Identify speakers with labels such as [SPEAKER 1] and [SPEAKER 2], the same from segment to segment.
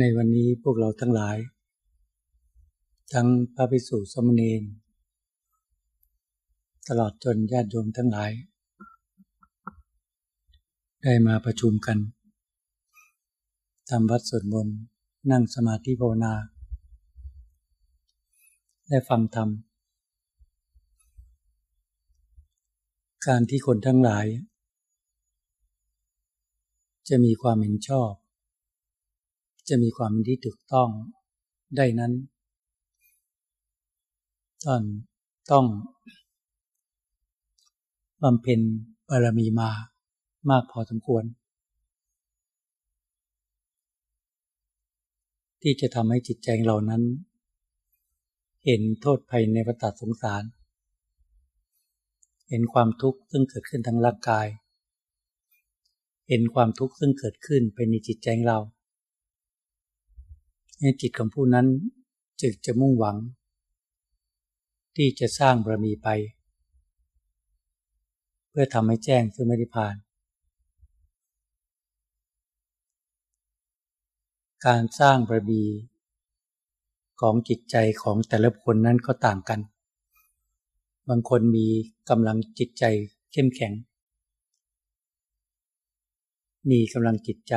[SPEAKER 1] ในวันนี้พวกเราทั้งหลาย ทั้งพระภิกษุสมณีนตลอดจนญาติโยมทั้งหลาย ได้มาประชุมกันทำวัดสวดมนต์นั่งสมาธิภาวนา และฟังธรรม การที่คนทั้งหลาย จะมีความเห็นชอบ จะมีความเป็นที่ถูกต้องได้นั้นต้องต้องบำเพ็ญบารมีมามากพอสมควร ที่จะทำให้จิตใจเรานั้น เห็นโทษภัยในวัฏสงสาร เห็นความทุกข์ซึ่งเกิดขึ้นทางร่างกาย เห็นความทุกข์ซึ่งเกิดขึ้นไปในจิตใจเรา ในจิตของผู้นั้นจึงจะมุ่งหวัง ที่จะสร้างบารมีไป เพื่อทำให้แจ้งซึ่งไม่ได้ผ่าน การสร้างบารมีของจิตใจของแต่ละคนนั้นก็ต่างกัน บางคนมีกำลังจิตใจเข้มแข็ง มีกำลังจิตใจ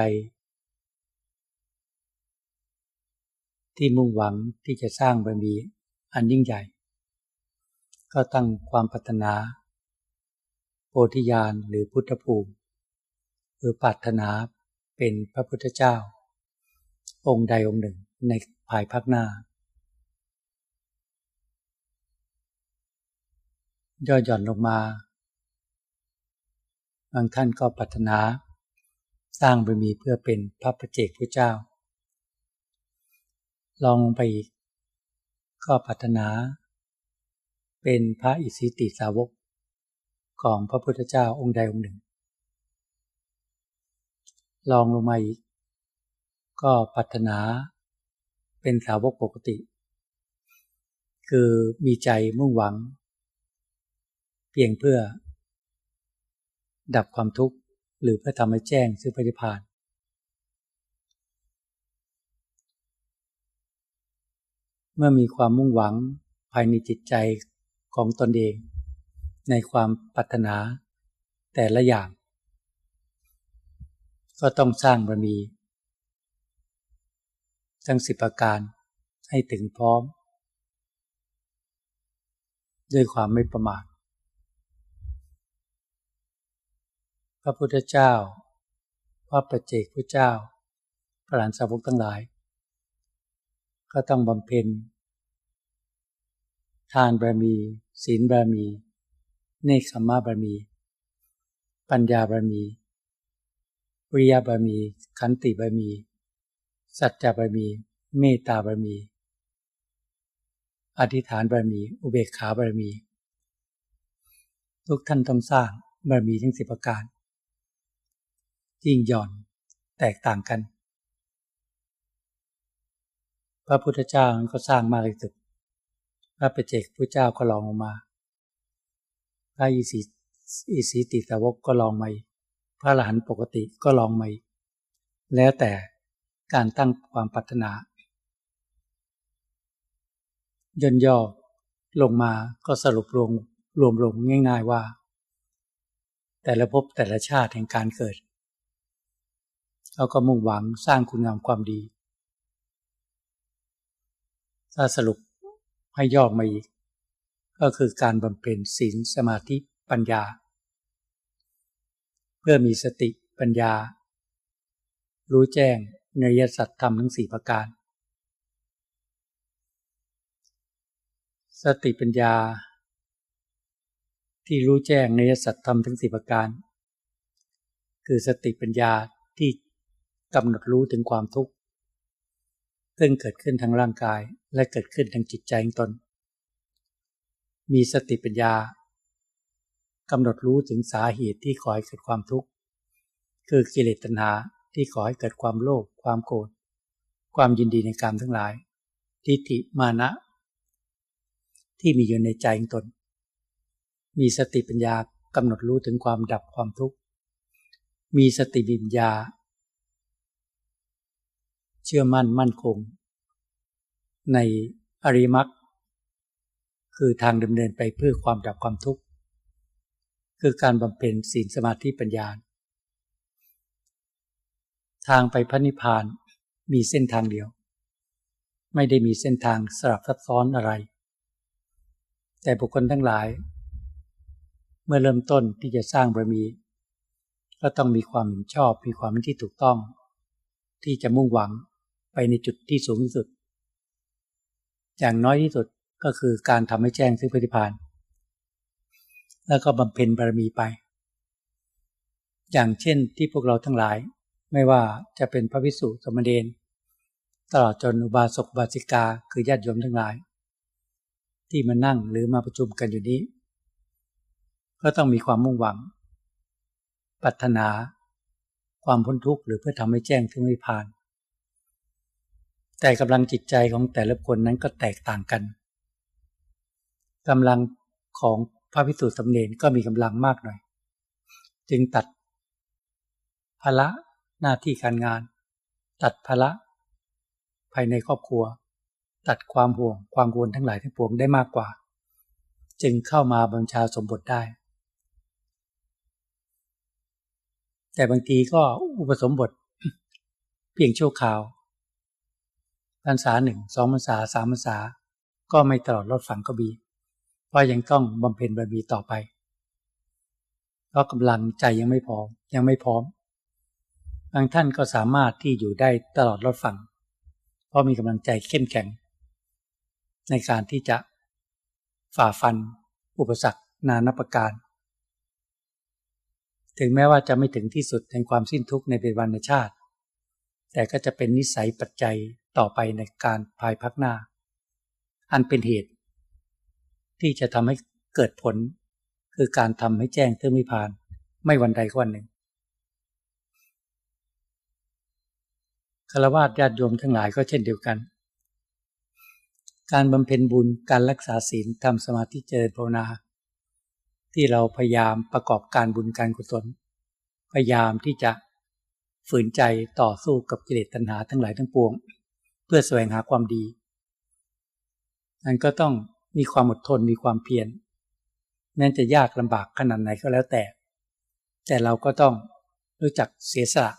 [SPEAKER 1] ที่มุ่งหวังที่จะสร้างบารมีอันยิ่งใหญ่ ก็ตั้งความปรารถนา โพธิญาณหรือพุทธภูมิหรือปรารถนาเป็นพระพุทธเจ้า องค์ใดองค์หนึ่งในภายภาคหน้า ย่อหย่อนลงมา บางท่านก็ปรารถนา สร้างบารมีเพื่อเป็นพระประเจกพระเจ้า ลองลงไปอีก ก็พัฒนา เป็นพระอิสิติสาวก ของพระพุทธเจ้าองค์ใดองค์หนึ่ง ลองลงมาอีก ก็พัฒนา เป็นสาวกปกติ คือมีใจมุ่งหวัง เพียงเพื่อ ดับความทุกข์หรือเพื่อทำให้แจ้งซึ่งปฏิพาน เมื่อมีความมุ่งหวังภายในจิตใจของตนเอง ในความปรารถนาแต่ละอย่าง ก็ต้องสร้างบารมี ทั้งสิบประการให้ถึงพร้อม ด้วยความไม่ประมาทพระพุทธเจ้า พระประเจกพระเจ้าพระหลานสาวกทั้งหลาย ก็ต้องบำเพ็ญ ทานบารมี ศีลบารมี เนคขมาบารมี ปัญญาบารมีวิริยบารมี ขันติบารมี สัจจะบารมี เมตตาบารมี อธิษฐานบารมี อุเบกขาบารมี ทุกท่านต้องสร้างบารมีทั้งสิบประการยิ่งหย่อนแตกต่างกัน พระพุทธเจ้าก็สร้างมากที่สุด พระปเจกพระเจ้าก็ลองลงมา พระอิสิอิสิติสาวกก็ลองมาพระหลานปกติก็ลองมาแล้วแต่การตั้งความปรารถนา ย่นย่อลงมาก็สรุปรวมรวมลงง่าย ๆว่า แต่ละภพแต่ละชาติแห่งการเกิดเขาก็มุ่งหวังสร้างคุณงามความดี ถ้าสรุปให้ย่อมาอีก ก็คือการบำเพ็ญศีลสมาธิปัญญา เพื่อมีสติปัญญา รู้แจ้งในยสัตธรรมทั้งสี่ประการ สติปัญญา ที่รู้แจ้งในยสัตธรรมทั้งสี่ประการ คือสติปัญญาที่กำหนดรู้ถึงความทุกข์ซึ่งเกิดขึ้นทางร่างกาย และเกิดขึ้นทางจิตใจของตน มีสติปัญญากำหนดรู้ถึงสาเหตุที่ขอให้เกิดความทุกข์ คือกิเลสตัณหาที่ขอให้เกิดความโลภความโกรธความยินดีในกรรมทั้งหลาย ทิฏฐิมานะ ที่มีอยู่ในใจของตน มีสติปัญญากำหนดรู้ถึงความดับความทุกข์ มีสติปัญญา เชื่อมั่นมั่นคง ในอริมักคือทางดำเนินไปเพื่อความดับความทุกข์ คือการบำเพ็ญศีลสมาธิปัญญา ทางไปพระนิพพานมีเส้นทางเดียว ไม่ได้มีเส้นทางสลับซับซ้อนอะไร แต่บุคคลทั้งหลาย เมื่อเริ่มต้นที่จะสร้างบารมี ก็ต้องมีความเห็นชอบมีความเห็นที่ถูกต้อง ที่จะมุ่งหวังไปในจุดที่สูงสุด อย่างน้อยที่สุดก็คือการทำให้แจ้งซึ่งปฏิพานแล้วก็บำเพ็ญบารมีไป อย่างเช่นที่พวกเราทั้งหลาย ไม่ว่าจะเป็นพระวิสุสมเด็จตลอดจนอุบาสกบาสิกาคือญาติโยมทั้งหลาย ที่มานั่งหรือมาประชุมกันอยู่นี้ ก็ต้องมีความมุ่งหวังปรารถนา ความพ้นทุกข์หรือเพื่อทำให้แจ้งถึงนิพพาน แต่กำลังจิตใจของแต่ละคนนั้นก็แตกต่างกันกำลังของพระพิสุทธิ์สำเนนก็มีกำลังมากหน่อย จึงตัดภาระหน้าที่การงาน ตัดภาระภายในครอบครัว ตัดความห่วงความกังวลทั้งหลายทั้งปวงได้มากกว่า จึงเข้ามาบัญชาสมบทได้ แต่บางทีก็อุปสมบท เพียงชั่วคราว พรรษาหนึ่งสองพรรษาสามพรรษา ก็ไม่ตลอดรอดฝังก็บีเพราะยังต้องบำเพ็ญบารมีต่อไปเพราะกำลังใจยังไม่พร้อมยังไม่พร้อมบางท่านก็สามารถที่อยู่ได้ตลอดรอดฝัง เพราะมีกำลังใจเข้มแข็ง ในการที่จะฝ่าฟัน อุปสรรคนานาประการ ถึงแม้ว่าจะไม่ถึงที่สุดแห่งความสิ้นทุกข์ในเป็นวันชาติ แต่ก็จะเป็นนิสัยปัจจัยต่อไปในการภายพักหน้า อันเป็นเหตุ ที่จะทำให้เกิดผล คือการทำให้แจ้งเทื่อมิพาน ไม่วันใดก็วันหนึ่งคารวะญาติโยมทั้งหลายก็เช่นเดียวกัน การบำเพ็ญบุญการรักษาศีลทำสมาธิเจริญภาวนา ที่เราพยายามประกอบการบุญการกุศล พยายามที่จะ ฝืนใจต่อสู้กับกิเลสตัณหาทั้งหลายทั้งปวง เพื่อแสวงหาความดีนั้นก็ต้องมีความอดทนมีความเพียรแม้จะยากลำบากขนาดไหนก็แล้วแต่ แต่เราก็ต้องรู้จักเสียสละ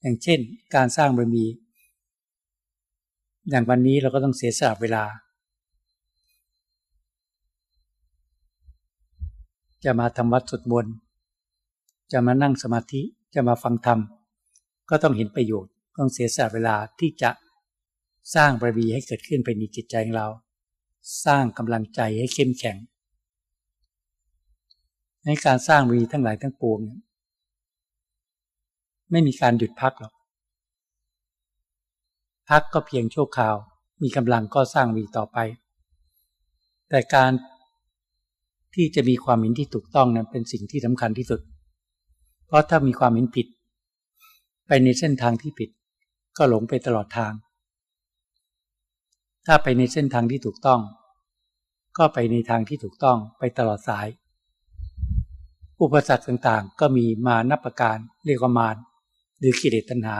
[SPEAKER 1] อย่างเช่น การสร้างบารมี อย่างวันนี้เราก็ต้องเสียสละเวลา จะมาทำวัดสุดมนต์จะมานั่งสมาธิ จะมาฟังธรรม ก็ต้องเห็นประโยชน์ ต้องเสียสละเวลาที่จะสร้างบารมีให้เกิดขึ้นภายในจิตใจของเรา สร้างกำลังใจให้เข้มแข็ง ในการสร้างวีทั้งหลายทั้งปวง ไม่มีการหยุดพักหรอก พักก็เพียงชั่วคราว มีกำลังก็สร้างวีต่อไป แต่การที่จะมีความเห็นที่ถูกต้องนั้นเป็นสิ่งที่สำคัญที่สุด เพราะถ้ามีความเห็นผิด ไปในเส้นทางที่ผิด ก็หลงไปตลอดทาง ถ้าไปในเส้นทางที่ถูกต้อง ก็ไปในทางที่ถูกต้องไปตลอดสาย อุปสรรคต่างๆ ก็มีมานับประการเรียกว่ามารหรือกิเลสตัณหา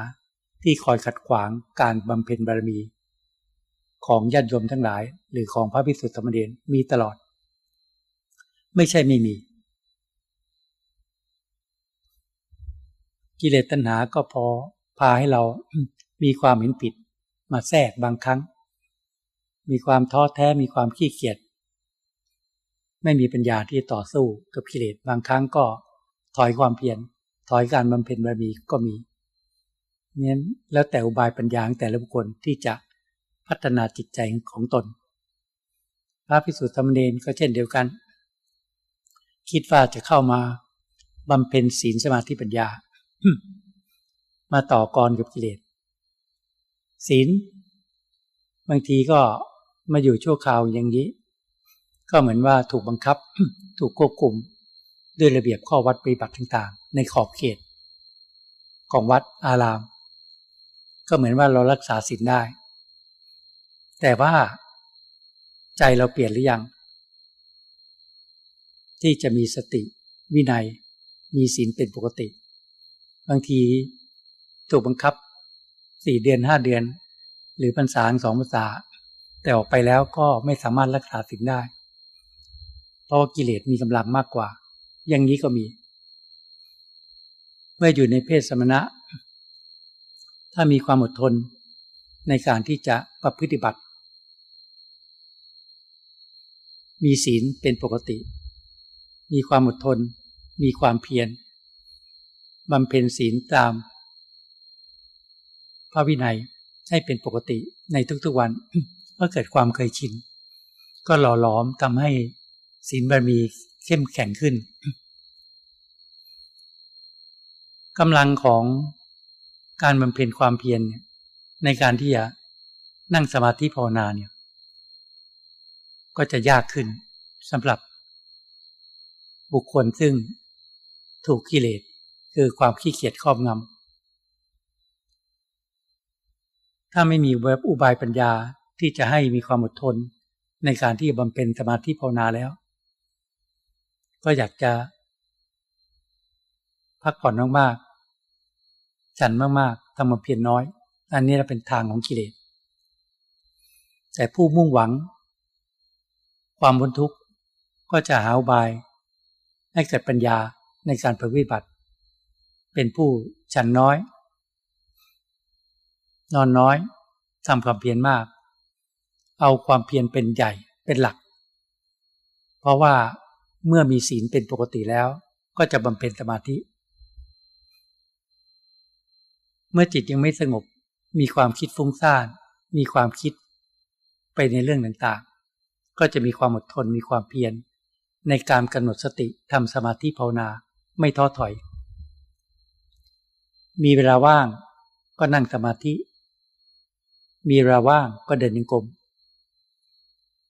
[SPEAKER 1] ที่คอยขัดขวางการบำเพ็ญบารมี ของญาติโยมทั้งหลาย หรือของพระพิสุทธิ์ธรรมเดนมีตลอด ไม่ใช่ไม่มี กิเลสตัณหาก็พอพาให้เรามีความเห็นผิด มาแทรกบางครั้ง มีความท้อแท้มีความขี้เกียจไม่มีปัญญาที่ต่อสู้กับกิเลสบางครั้งก็ถอยความเพียรถอยการบำเพ็ญบารมีก็มีเนี่ยแล้วแต่อุบายปัญญาของแต่ละบุคคลที่จะพัฒนาจิตใจของตน พระพิสุทธิ์ธรรมเนรก็เช่นเดียวกัน คิดว่าจะเข้ามาบำเพ็ญศีลสมาธิปัญญา มาต่อกรกับกิเลสศีลบางทีก็มาอยู่ชั่วคราวอย่างนี้ ก็เหมือนว่าถูกบังคับ ถูกควบคุม ด้วยระเบียบข้อวัดปฏิบัติต่าง ๆ ในขอบเขต ของวัดอาราม ก็เหมือนว่าเรารักษาศีลได้ แต่ว่าใจเราเปลี่ยนหรือยัง ที่จะมีสติ วินัย มีศีลเป็นปกติ บางทีถูกบังคับสี่เดือนห้าเดือน หรือพรรษาสองพรรษา แต่ออกไปแล้วก็ไม่สามารถรักษาสิ่งได้ เพราะกิเลสมีกำลังมากกว่า อย่างนี้ก็มี เมื่ออยู่ในเพศสมณะ ถ้ามีความอดทนในการที่จะประพฤติบัติ มีศีลเป็นปกติ มีความอดทน มีความเพียร บำเพ็ญศีลตาม พระวินัยให้เป็นปกติในทุกๆวัน ก็เกิดความเคยชิน ก็หล่อหลอมทำให้ศีลบารมีเข้มแข็งขึ้นกำลังของการบำเพ็ญความเพียรในการที่จะนั่งสมาธิภาวนาเนี่ย ก็จะยากขึ้นสำหรับบุคคลซึ่งถูกกิเลส คือความขี้เกียจครอบงำถ้าไม่มีเว็บอุบายปัญญาที่จะให้มีความอดทนในการที่บำเพ็ญสมาธิภาวนาแล้ว ก็อยากจะ พักผ่อนมากๆฉันมากๆทำมาเพียรน้อย อันนี้เป็นทางของกิเลส แต่ผู้มุ่งหวัง ความบนทุกข์ก็จะหาอุบาย ให้เกิดปัญญาในการปฏิบัติ เป็นผู้ฉันน้อย นอนน้อยทำความเพียรมาก เอาความเพียรเป็นใหญ่เป็นหลัก เพราะว่าเมื่อมีศีลเป็นปกติแล้ว ก็จะบำเพ็ญสมาธิ เมื่อจิตยังไม่สงบมีความคิดฟุ้งซ่าน มีความคิดไปในเรื่องต่างๆ ก็จะมีความอดทนมีความเพียรในการกำหนดสติทำสมาธิภาวนาไม่ท้อถอย มีเวลาว่างก็นั่งสมาธิ มีเวลาว่างก็เดินยังกรม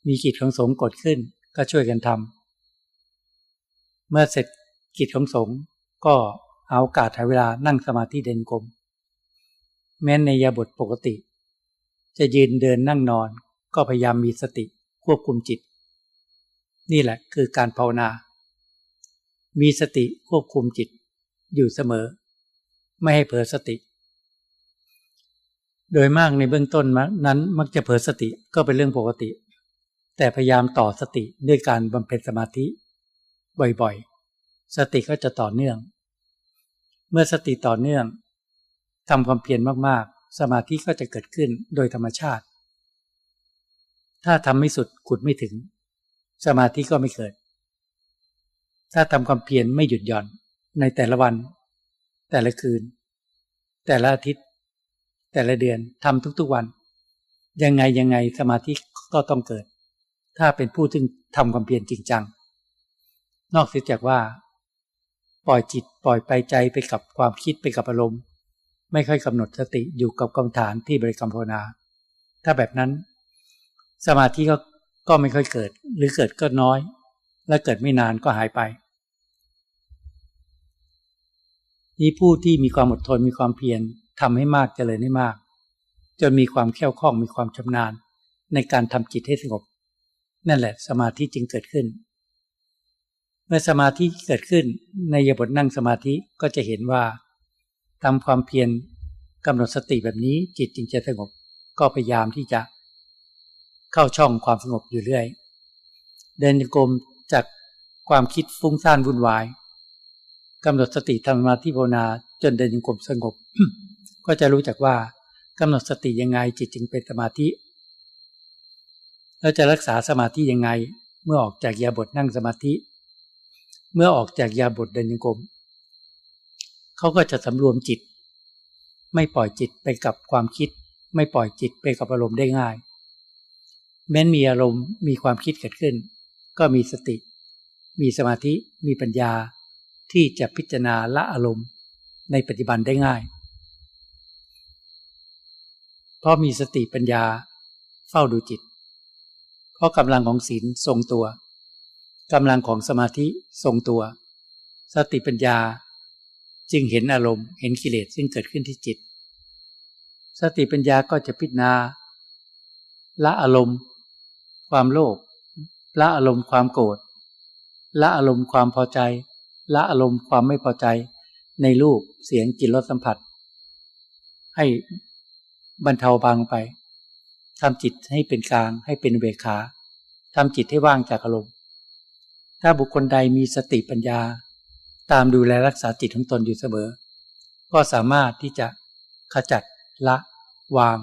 [SPEAKER 1] มีกิจของสงฆ์กดขึ้นก็ช่วยกันทำเมื่อเสร็จกิจของสงฆ์ก็เอาโอกาสหาเวลานั่งสมาธิเดินกรมแม้ในยาบทปกติ จะยืนเดินนั่งนอนก็พยายามมีสติควบคุมจิต นี่แหละคือการภาวนา มีสติควบคุมจิตอยู่เสมอ ไม่ให้เผลอสติ โดยมากในเบื้องต้นนั้นมักจะเผลอสติก็เป็นเรื่องปกติ แต่พยายามต่อสติด้วยการบำเพ็ญสมาธิ บ่อยๆ สติก็จะต่อเนื่อง เมื่อสติต่อเนื่องทำความเพียรมากๆ สมาธิก็จะเกิดขึ้นโดยธรรมชาติ ถ้าทำไม่สุดขุดไม่ถึง สมาธิก็ไม่เกิด ถ้าทำความเพียรไม่หยุดหย่อนในแต่ละวัน แต่ละคืน แต่ละอาทิตย์ แต่ละเดือนทำทุกๆวัน ยังไงยังไงสมาธิก็ต้องเกิด ถ้าเป็นผู้ที่ทำความเพียรจริงจัง นอกเสียจากว่า ปล่อยจิตปล่อยไปใจไปกับความคิดไปกับอารมณ์ ไม่ค่อยกำหนดสติอยู่กับกรรมฐานที่บริกรรมภาวนา ถ้าแบบนั้น สมาธิก็ก็ไม่ค่อยเกิด หรือเกิดก็น้อย และเกิดไม่นานก็หายไป นี่ผู้ที่มีความอดทนมีความเพียรทำให้มากเจริญให้มาก จนมีความแข็งคล่องมีความชำนาญ ในการทำจิตให้สงบ นั่นแหละ สมาธิจึงเกิดขึ้น เมื่อสมาธิเกิดขึ้นในยบทนั่งสมาธิก็จะเห็นว่าทำความเพียรกำหนดสติแบบนี้จิตจึงจะสงบ ก็พยายามที่จะ เข้าช่องความสงบอยู่เรื่อย เดินจงกรมจากความคิดฟุ้งซ่านวุ่นวาย กำหนดสติทำมาที่ภาวนาจนเดินจงกรมสงบ ก็จะรู้จักว่ากำหนดสติยังไงจิตจึงเป็นสมาธิ แล้วจะรักษาสมาธิยังไง เมื่อออกจากยาบทนั่งสมาธิ เมื่อออกจากยาบทเดินจงกรมเขาก็จะสำรวมจิต ไม่ปล่อยจิตไปกับความคิด ไม่ปล่อยจิตไปกับอารมณ์ได้ง่าย แม้นมีอารมณ์มีความคิดเกิดขึ้น ก็มีสติ มีสมาธิ มีปัญญา ที่จะพิจารณาละอารมณ์ในปัจจุบันได้ง่าย เพราะมีสติปัญญาเฝ้าดูจิต เพราะกำลังของศีลทรงตัวกำลังของสมาธิทรงตัว สติปัญญาจึงเห็นอารมณ์เห็นกิเลสซึ่งเกิดขึ้นที่จิต สติปัญญาก็จะพิจารณาละอารมณ์ ความโลภละอารมณ์ความโกรธละอารมณ์ความพอใจ ละอารมณ์ความไม่พอใจในรูปเสียงกลิ่นรสสัมผัส ให้บรรเทาบางไปทำจิตให้เป็นกลางให้เป็นเวขาทำจิตให้ว่างจากอารมณ์ ถ้าบุคคลใดมีสติปัญญา ตามดูแลรักษาจิตของตนอยู่เสมอ ก็สามารถที่จะขจัดละวาง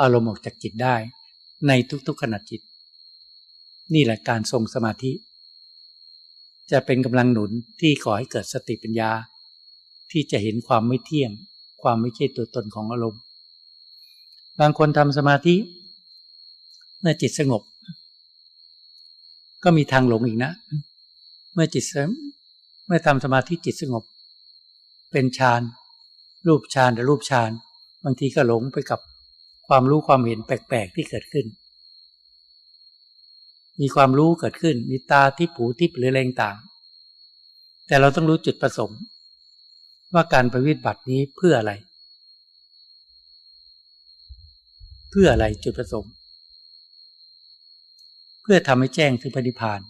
[SPEAKER 1] อารมณ์ออกจากจิตได้ ในทุกๆขณะจิต นี่แหละการทรงสมาธิ จะเป็นกำลังหนุนที่ขอให้เกิดสติปัญญา ที่จะเห็นความไม่เที่ยง ความไม่ใช่ตัวตนของอารมณ์ บางคนทำสมาธิ เมื่อจิตสงบ ก็มีทางหลงอีกนะ เมื่อจิตเมื่อทำสมาธิจิตสงบ เป็นฌานรูปฌานแต่รูปฌานบางทีก็หลงไปกับความรู้ความเห็นแปลกๆที่เกิดขึ้น มีความรู้เกิดขึ้น มีตาที่ผูที่หรือแรงต่าง แต่เราต้องรู้จุดประสงค์ ว่าการปฏิบัตินี้เพื่ออะไร เพื่ออะไรจุดประสงค์ เพื่อทำให้แจ้งถึงปฏิพาน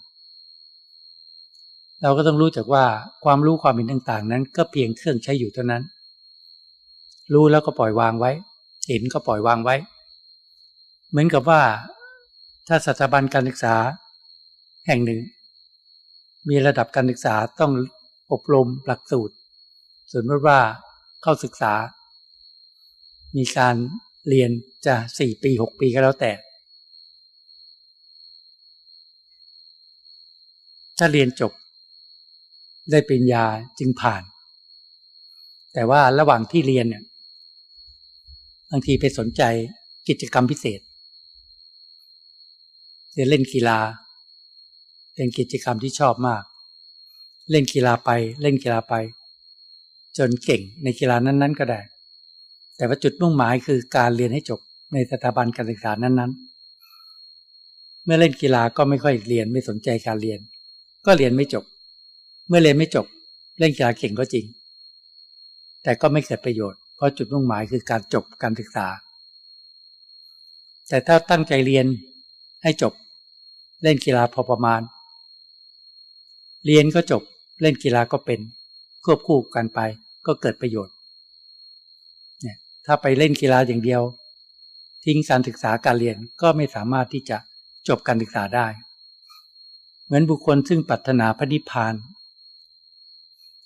[SPEAKER 1] เราก็ต้องรู้จักว่าความรู้ความเห็นต่าง ๆ นั้น ก็เพียงเครื่องใช้อยู่เท่านั้น รู้แล้วก็ปล่อยวางไว้ เห็นก็ปล่อยวางไว้ เหมือนกับว่า ถ้าสถาบันการศึกษา แห่งหนึ่ง มีระดับการศึกษาต้องอบรมหลักสูตรส่วนมติว่าเข้าศึกษา มีการเรียนจะสี่ปีหกปีก็แล้วแต่ ถ้าเรียนจบ ได้ปริญญาจึงผ่าน แต่ว่าระหว่างที่เรียนเนี่ยบางทีไปสนใจกิจกรรมพิเศษ จะเล่นกีฬา เป็นกิจกรรมที่ชอบมาก เล่นกีฬาไปเล่นกีฬาไป จนเก่งในกีฬานั้น ๆ ก็ได้ แต่ว่าจุดมุ่งหมายคือการเรียนให้จบในสถาบันการศึกษานั้น ๆ เมื่อเล่นกีฬาก็ไม่ค่อยเรียนไม่สนใจการเรียน ก็เรียนไม่จบ เมื่อเรียนไม่จบ เล่นกีฬาเก่งก็จริง แต่ก็ไม่เกิดประโยชน์เพราะจุดมุ่งหมายคือการจบการศึกษา แต่ถ้าตั้งใจเรียนให้จบ เล่นกีฬาพอประมาณ เรียนก็จบเล่นกีฬาก็เป็น ควบคู่กันไปก็เกิดประโยชน์เนี่ยถ้าไปเล่นกีฬาอย่างเดียว ทิ้งการศึกษาการเรียนก็ไม่สามารถที่จะจบการศึกษาได้ เหมือนบุคคลซึ่งปรารถนาพระนิพพาน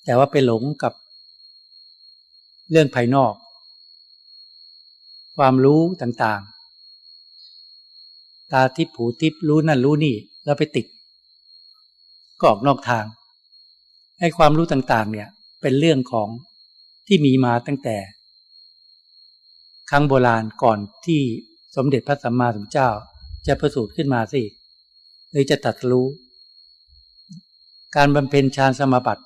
[SPEAKER 1] แต่ว่าไปหลงกับ เรื่องภายนอก ความรู้ต่างๆ ตาทิพหูทิพรู้นั่นรู้นี่ แล้วไปติด ก็ออกนอกทางให้ความรู้ต่างๆ เนี่ย เป็นเรื่องของที่มีมาตั้งแต่ ครั้งโบราณก่อนที่สมเด็จพระสัมมาสัมพุทธเจ้า จะประสูติขึ้นมาสิหรือจะตัดรู้ การบำเพ็ญฌานสมาบัติ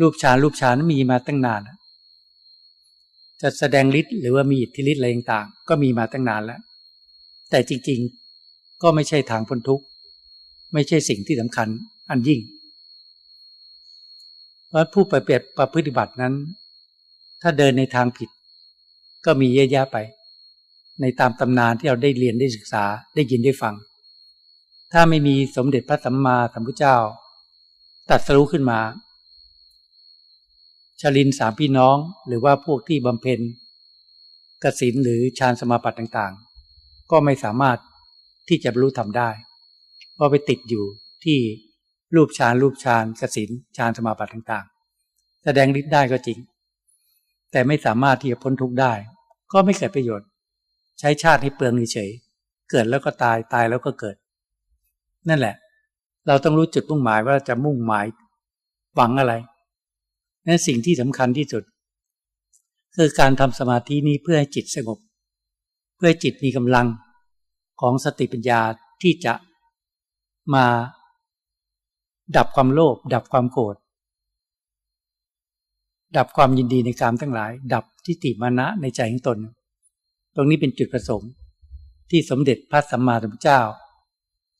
[SPEAKER 1] รูปฌานรูปฌานมีมาตั้งนานจะแสดงฤทธิ์หรือว่ามีอิทธิฤทธิ์อะไรต่างๆก็มีมาตั้งนานแล้ว แต่จริงๆ ก็ไม่ใช่ทางพ้นทุกข์ ไม่ใช่สิ่งที่สำคัญอันยิ่ง เพราะผู้ปฏิบัติประพฤติบัตินั้น ถ้าเดินในทางผิด ก็มีเยอะแยะไป ในตามตำนานที่เราได้เรียนได้ศึกษาได้ยินได้ฟัง ถ้าไม่มีสมเด็จพระสัมมาสัมพุทธเจ้า ตัดสรู้ขึ้นมาชลินสามพี่น้องหรือว่าพวกที่บำเพ็ญกสินหรือฌานสมาบัติต่างๆ ก็ไม่สามารถที่จะบรรลุธรรมได้ เพราะไปติดอยู่ที่รูปฌานรูปฌานกสินฌานสมาบัติต่างๆ แสดงฤทธิ์ได้ก็จริง แต่ไม่สามารถที่จะพ้นทุกข์ได้ ก็ไม่เกิดประโยชน์ ใช้ชาติให้เปลืองเฉยเกิดแล้วก็ตายตายแล้วก็เกิด นั่นแหละ เราต้องรู้จุดมุ่งหมายว่าจะมุ่งหมายหวังอะไรนั้นสิ่งที่สำคัญที่สุด คือการทำสมาธินี้เพื่อให้จิตสงบ เพื่อจิตมีกำลังของสติปัญญาที่จะมา ดับความโลภดับความโกรธดับความยินดีในกามทั้งหลาย ดับทิฏฐิมานะในใจของตน ตรงนี้เป็นจุดประสงค์ ที่สมเด็จพระสัมมาสัมพุทธเจ้า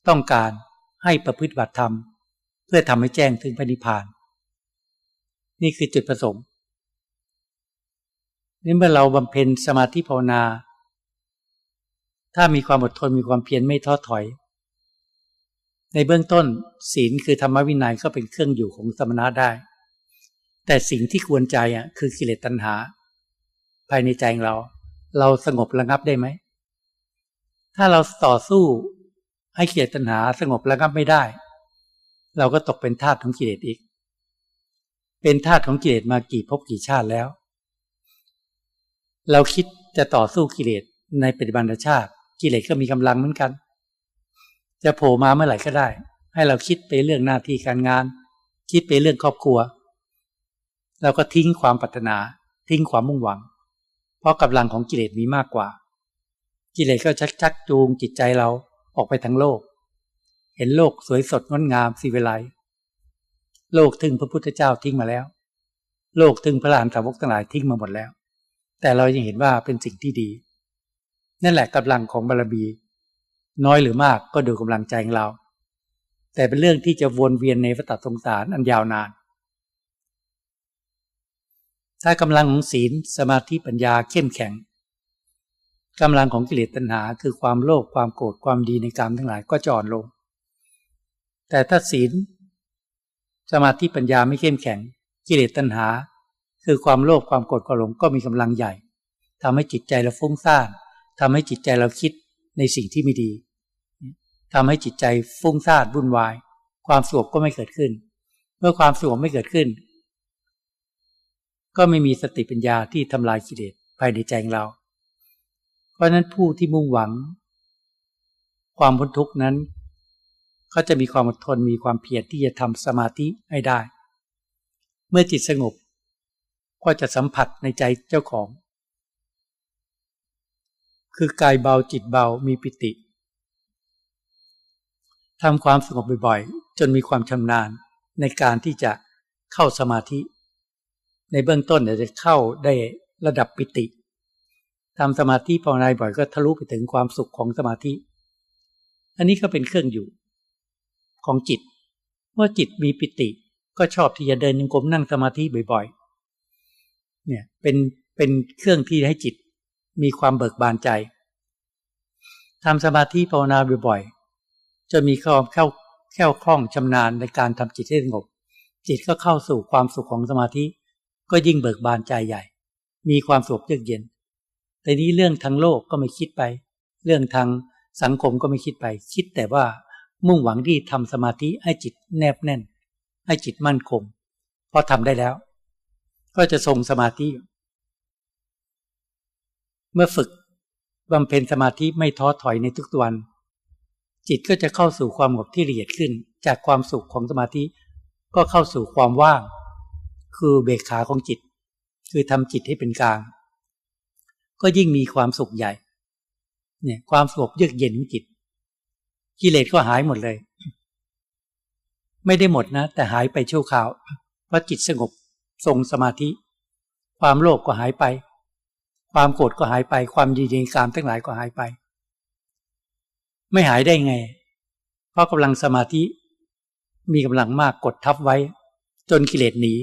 [SPEAKER 1] ต้องการให้ประพฤติบัติธรรม เพื่อทำให้แจ้งถึงพระนิพพาน นี่คือจุดประสงค์นี่เมื่อเราบำเพ็ญสมาธิภาวนา ถ้ามีความอดทนมีความเพียรไม่ท้อถอย ในเบื้องต้น ศีลคือธรรมวินัยก็เป็นเครื่องอยู่ของสมณะได้ แต่สิ่งที่ควรใจอะคือกิเลสตัณหา ภายในใจของเรา เราสงบระงับได้ไหม ถ้าเราต่อสู้ให้กียรติตัณหาสงบระงับไม่ได้ เราก็ตกเป็นทาสของกิเลสอีก เป็นทาสของกิเลสมากี่ภพกี่ชาติแล้ว เราคิดจะต่อสู้กิเลสในปัจจุบันชาติ กิเลสก็มีกำลังเหมือนกัน จะโผล่มาเมื่อไหร่ก็ได้ ให้เราคิดไปเรื่องหน้าที่การงาน คิดไปเรื่องครอบครัว เราก็ทิ้งความปรารถนา ทิ้งความมุ่งหวัง เพราะกำลังของกิเลสมีมากกว่า กิเลสก็ชักชักจูงจิตใจเราออกไปทั้งโลก เห็นโลกสวยสดงดงามสีเวไลโลกถึงพระพุทธเจ้าทิ้งมาแล้ว โลกถึงพระลานสาวกทั้งหลายทิ้งมาหมดแล้ว แต่เรายังเห็นว่าเป็นสิ่งที่ดี นั่นแหละกำลังของบารมี น้อยหรือมากก็ดูกำลังใจของเรา แต่เป็นเรื่องที่จะวนเวียนในวัฏสงสารอันยาวนาน ถ้ากำลังของศีลสมาธิปัญญาเข้มแข็งกำลังของกิเลสตัณหา คือความโลภความโกรธความดีในกรรมทั้งหลายก็จอนลง แต่ถ้าศีล สมาธิปัญญาไม่เข้มแข็ง กิเลสตัณหา คือความโลภความโกรธความหลงก็มีกำลังใหญ่ทำให้จิตใจเราฟุ้งซ่าน ทำให้จิตใจเราคิดในสิ่งที่ไม่ดีทำให้จิตใจฟุ้งซ่านวุ่นวาย ความสงบก็ไม่เกิดขึ้น เมื่อความสงบไม่เกิดขึ้น ก็ไม่มีสติปัญญาที่ทำลายกิเลสภายในใจของเรา เพราะนั้นผู้ที่มุ่งหวัง ความพ้นทุกข์นั้นเขาจะมีความอดทนมีความเพียรที่จะทำสมาธิให้ได้ เมื่อจิตสงบก็จะสัมผัสในใจเจ้าของ คือกายเบาจิตเบามีปิติทำความสงบบ่อยๆ จนมีความชำนาญในการที่จะเข้าสมาธิ ในเบื้องต้นจะเข้าได้ระดับปิติทำสมาธิภาวนาบ่อยก็ทะลุไปถึงความสุขของสมาธิ อันนี้ก็เป็นเครื่องอยู่ ของจิต เมื่อจิตมีปิติก็ชอบที่จะเดินยังกรมนั่งสมาธิบ่อยๆ เนี่ยเป็นเป็นเครื่องที่ให้จิต มีความเบิกบานใจทำสมาธิภาวนาบ่อยๆจะมีความเข้าแค่วคล่องชำนาญในการทำจิตให้สงบ จิตก็เข้าสู่ความสุขของสมาธิ ก็ยิ่งเบิกบานใจใหญ่ มีความสุขเยือกเย็น แต่นี้เรื่องทางโลกก็ไม่คิดไป เรื่องทางสังคมก็ไม่คิดไป คิดแต่ว่ามุ่งหวังที่ทำสมาธิให้จิตแนบแน่น ให้จิตมั่นคงพอทำได้แล้ว ก็จะทรงสมาธิ เมื่อฝึกบำเพ็ญสมาธิไม่ท้อถอยในทุกวัน จิตก็จะเข้าสู่ความสงบที่ละเอียดขึ้น จากความสุขของสมาธิก็เข้าสู่ความว่าง คือเบกขาของจิต คือทำจิตให้เป็นกลาง ก็ยิ่งมีความสุขใหญ่ เนี่ยความสงบเยือกเย็นของจิต กิเลสก็หายหมดเลย ไม่ได้หมดนะ แต่หายไปชั่วคราว เพราะจิตสงบทรงสมาธิ ความโลภกก็หายไป ความโกรธก็หายไป ความยินดีกามทั้งหลายก็หายไป ไม่หายได้ไง เพราะกำลังสมาธิมีกำลังมากกดทับไว้ จนกิเลสหนี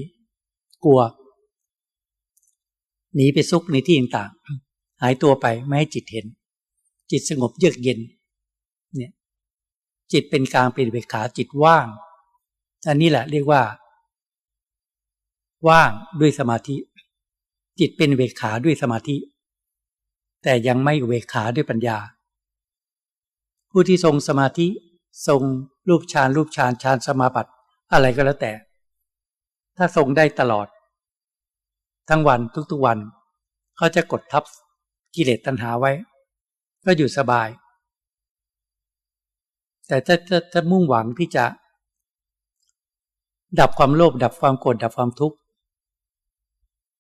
[SPEAKER 1] กลัว หนีไปซุกในที่ต่างหายตัวไปไม่ให้จิตเห็น จิตสงบเยือกเย็น เนี่ย จิตเป็นกลางเป็นเบขาจิตว่าง อันนี้แหละเรียกว่า ว่างด้วยสมาธิ จิตเป็นเวขาด้วยสมาธิ แต่ยังไม่เวขาด้วยปัญญา ผู้ที่ทรงสมาธิ ทรงรูปฌานรูปฌานฌานสมาบัติอะไรก็แล้วแต่ ถ้าทรงได้ตลอด ทั้งวันทุกๆวัน เขาจะกดทับกิเลสตัณหาไว้ ก็อยู่สบาย แต่ถ้าจะจะมุ่งหวังที่จะ ดับความโลภดับความโกรธดับความทุกข์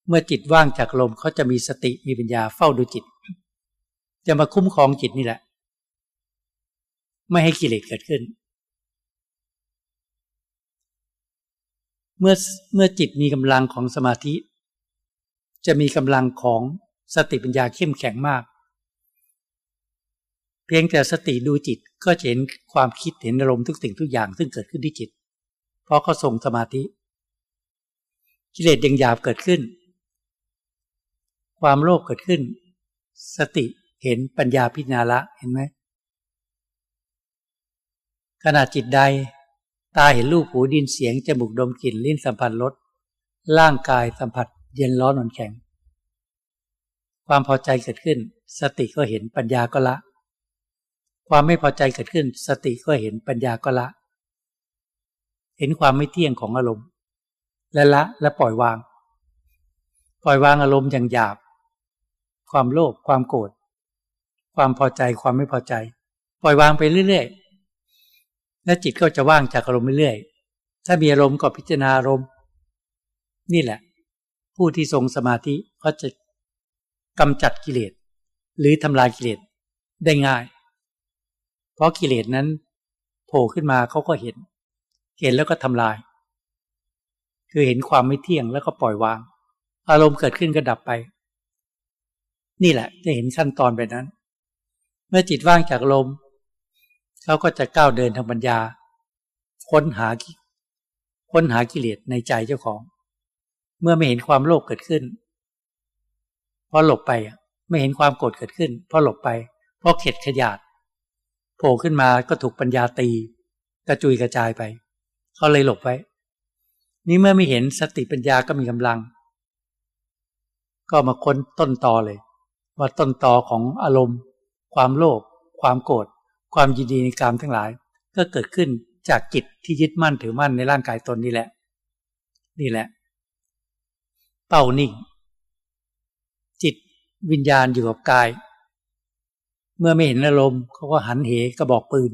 [SPEAKER 1] เมื่อจิตว่างจากลมเขาจะมีสติมีปัญญาเฝ้าดูจิต จะมาคุ้มครองจิตนี่แหละ ไม่ให้กิเลสเกิดขึ้น เมื่อเมื่อจิตมีกำลังของสมาธิ จะมีกำลังของสติปัญญาเข้มแข็งมาก เพียงแต่สติดูจิตก็เห็นความคิดเห็นอารมณ์ทุกสิ่งทุกอย่างซึ่งเกิดขึ้นที่จิต เพราะเขาทรงสมาธิกิเลสยังหยาบเกิดขึ้น ความโลภเกิดขึ้น สติเห็นปัญญาพิจารณาเห็นไหมขณะจิตใด ตาเห็นรูปหูดินเสียงจมูกดมกลิ่นลิ้นสัมผัสรสร่างกายสัมผัสเย็นร้อนอ่อนแข็ง ความพอใจเกิดขึ้น สติก็เห็นปัญญาก็ละ ความไม่พอใจเกิดขึ้น สติก็เห็นปัญญาก็ละ เห็นความไม่เที่ยงของอารมณ์ และละและปล่อยวาง ปล่อยวางอารมณ์อย่างหยาบ ความโลภความโกรธความพอใจความไม่พอใจ ปล่อยวางไปเรื่อยๆและจิตก็จะว่างจากอารมณ์เรื่อยๆถ้ามีอารมณ์ก็พิจารณาอารมณ์ นี่แหละ ผู้ที่ทรงสมาธิเขาจะกำจัดกิเลสหรือทำลายกิเลสได้ง่าย เพราะกิเลสนั้นโผล่ขึ้นมาเขาก็เห็น เห็นแล้วก็ทำลาย คือเห็นความไม่เที่ยงแล้วก็ปล่อยวาง อารมณ์เกิดขึ้นก็ดับไป นี่แหละจะเห็นขั้นตอนแบบนั้น เมื่อจิตว่างจากลมเขาก็จะก้าวเดินทางปัญญา ค้นหาค้นหากิเลสในใจเจ้าของ เมื่อไม่เห็นความโลภเกิดขึ้นพอหลบไปไม่เห็นความโกรธเกิดขึ้นเพราะหลบไปเพราะเข็ดขยาดโผล่ขึ้นมาก็ถูกปัญญาตี กระจุยกระจายไปเขาเลยหลบไว้นี่เมื่อไม่เห็นสติปัญญาก็มีกำลัง ก็มาค้นต้นตอเลย ว่าต้นตอของอารมณ์ ความโลภความโกรธความยินดีในกามทั้งหลาย ก็เกิดขึ้นจากจิตที่ยึดมั่นถือมั่นในร่างกายตนนี่แหละ นี่แหละ เป้านิ่ง จิตวิญญาณอยู่กับกาย เมื่อไม่เห็นอารมณ์เขาก็หันเหกระบอกปืน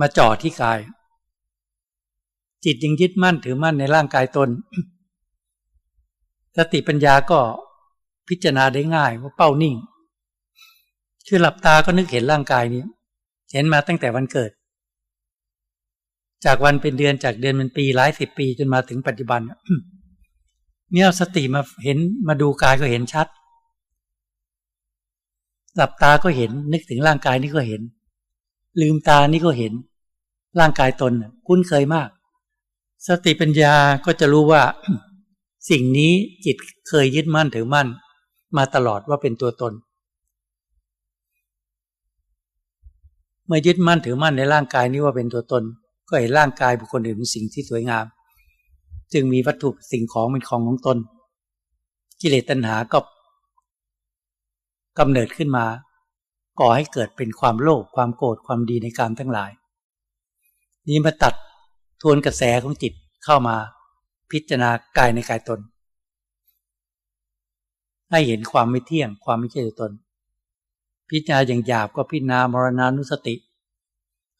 [SPEAKER 1] มาจ่อที่กาย จิตยังยึดมั่นถือมั่นในร่างกายตนสติปัญญาก็ พิจารณาได้ง่ายว่าเป้านิ่ง คือหลับตาก็นึกเห็นร่างกายนี้ เห็นมาตั้งแต่วันเกิด จากวันเป็นเดือนจากเดือนเป็นปีหลายสิบปีจนมาถึงปัจจุบันเนี่ยสติมาเห็นมาดูกายก็เห็นชัด หลับตาก็เห็นนึกถึงร่างกายนี่ก็เห็น ลืมตานี่ก็เห็น ร่างกายตนคุ้นเคยมาก สติปัญญาก็จะรู้ว่า สิ่งนี้จิตเคยยึดมั่นถือมั่น มาตลอดว่าเป็นตัวตน เมื่อยึดมั่นถือมั่นในร่างกายนี้ว่าเป็นตัวตน ก็เห็นร่างกายบุคคลอื่นเป็นสิ่งที่สวยงาม จึงมีวัตถุสิ่งของเป็นของของตน กิเลสตัณหาก็กำเนิดขึ้นมาก่อให้เกิดเป็นความโลภความโกรธความดีในการทั้งหลาย นี้มาตัดทวนกระแสของจิตเข้ามาพิจารณากายในกายตน ให้เห็นความไม่เที่ยงความไม่ใช่ตัวตน พิจารณาอย่างหยาบก็พิจารณามรณานุสติ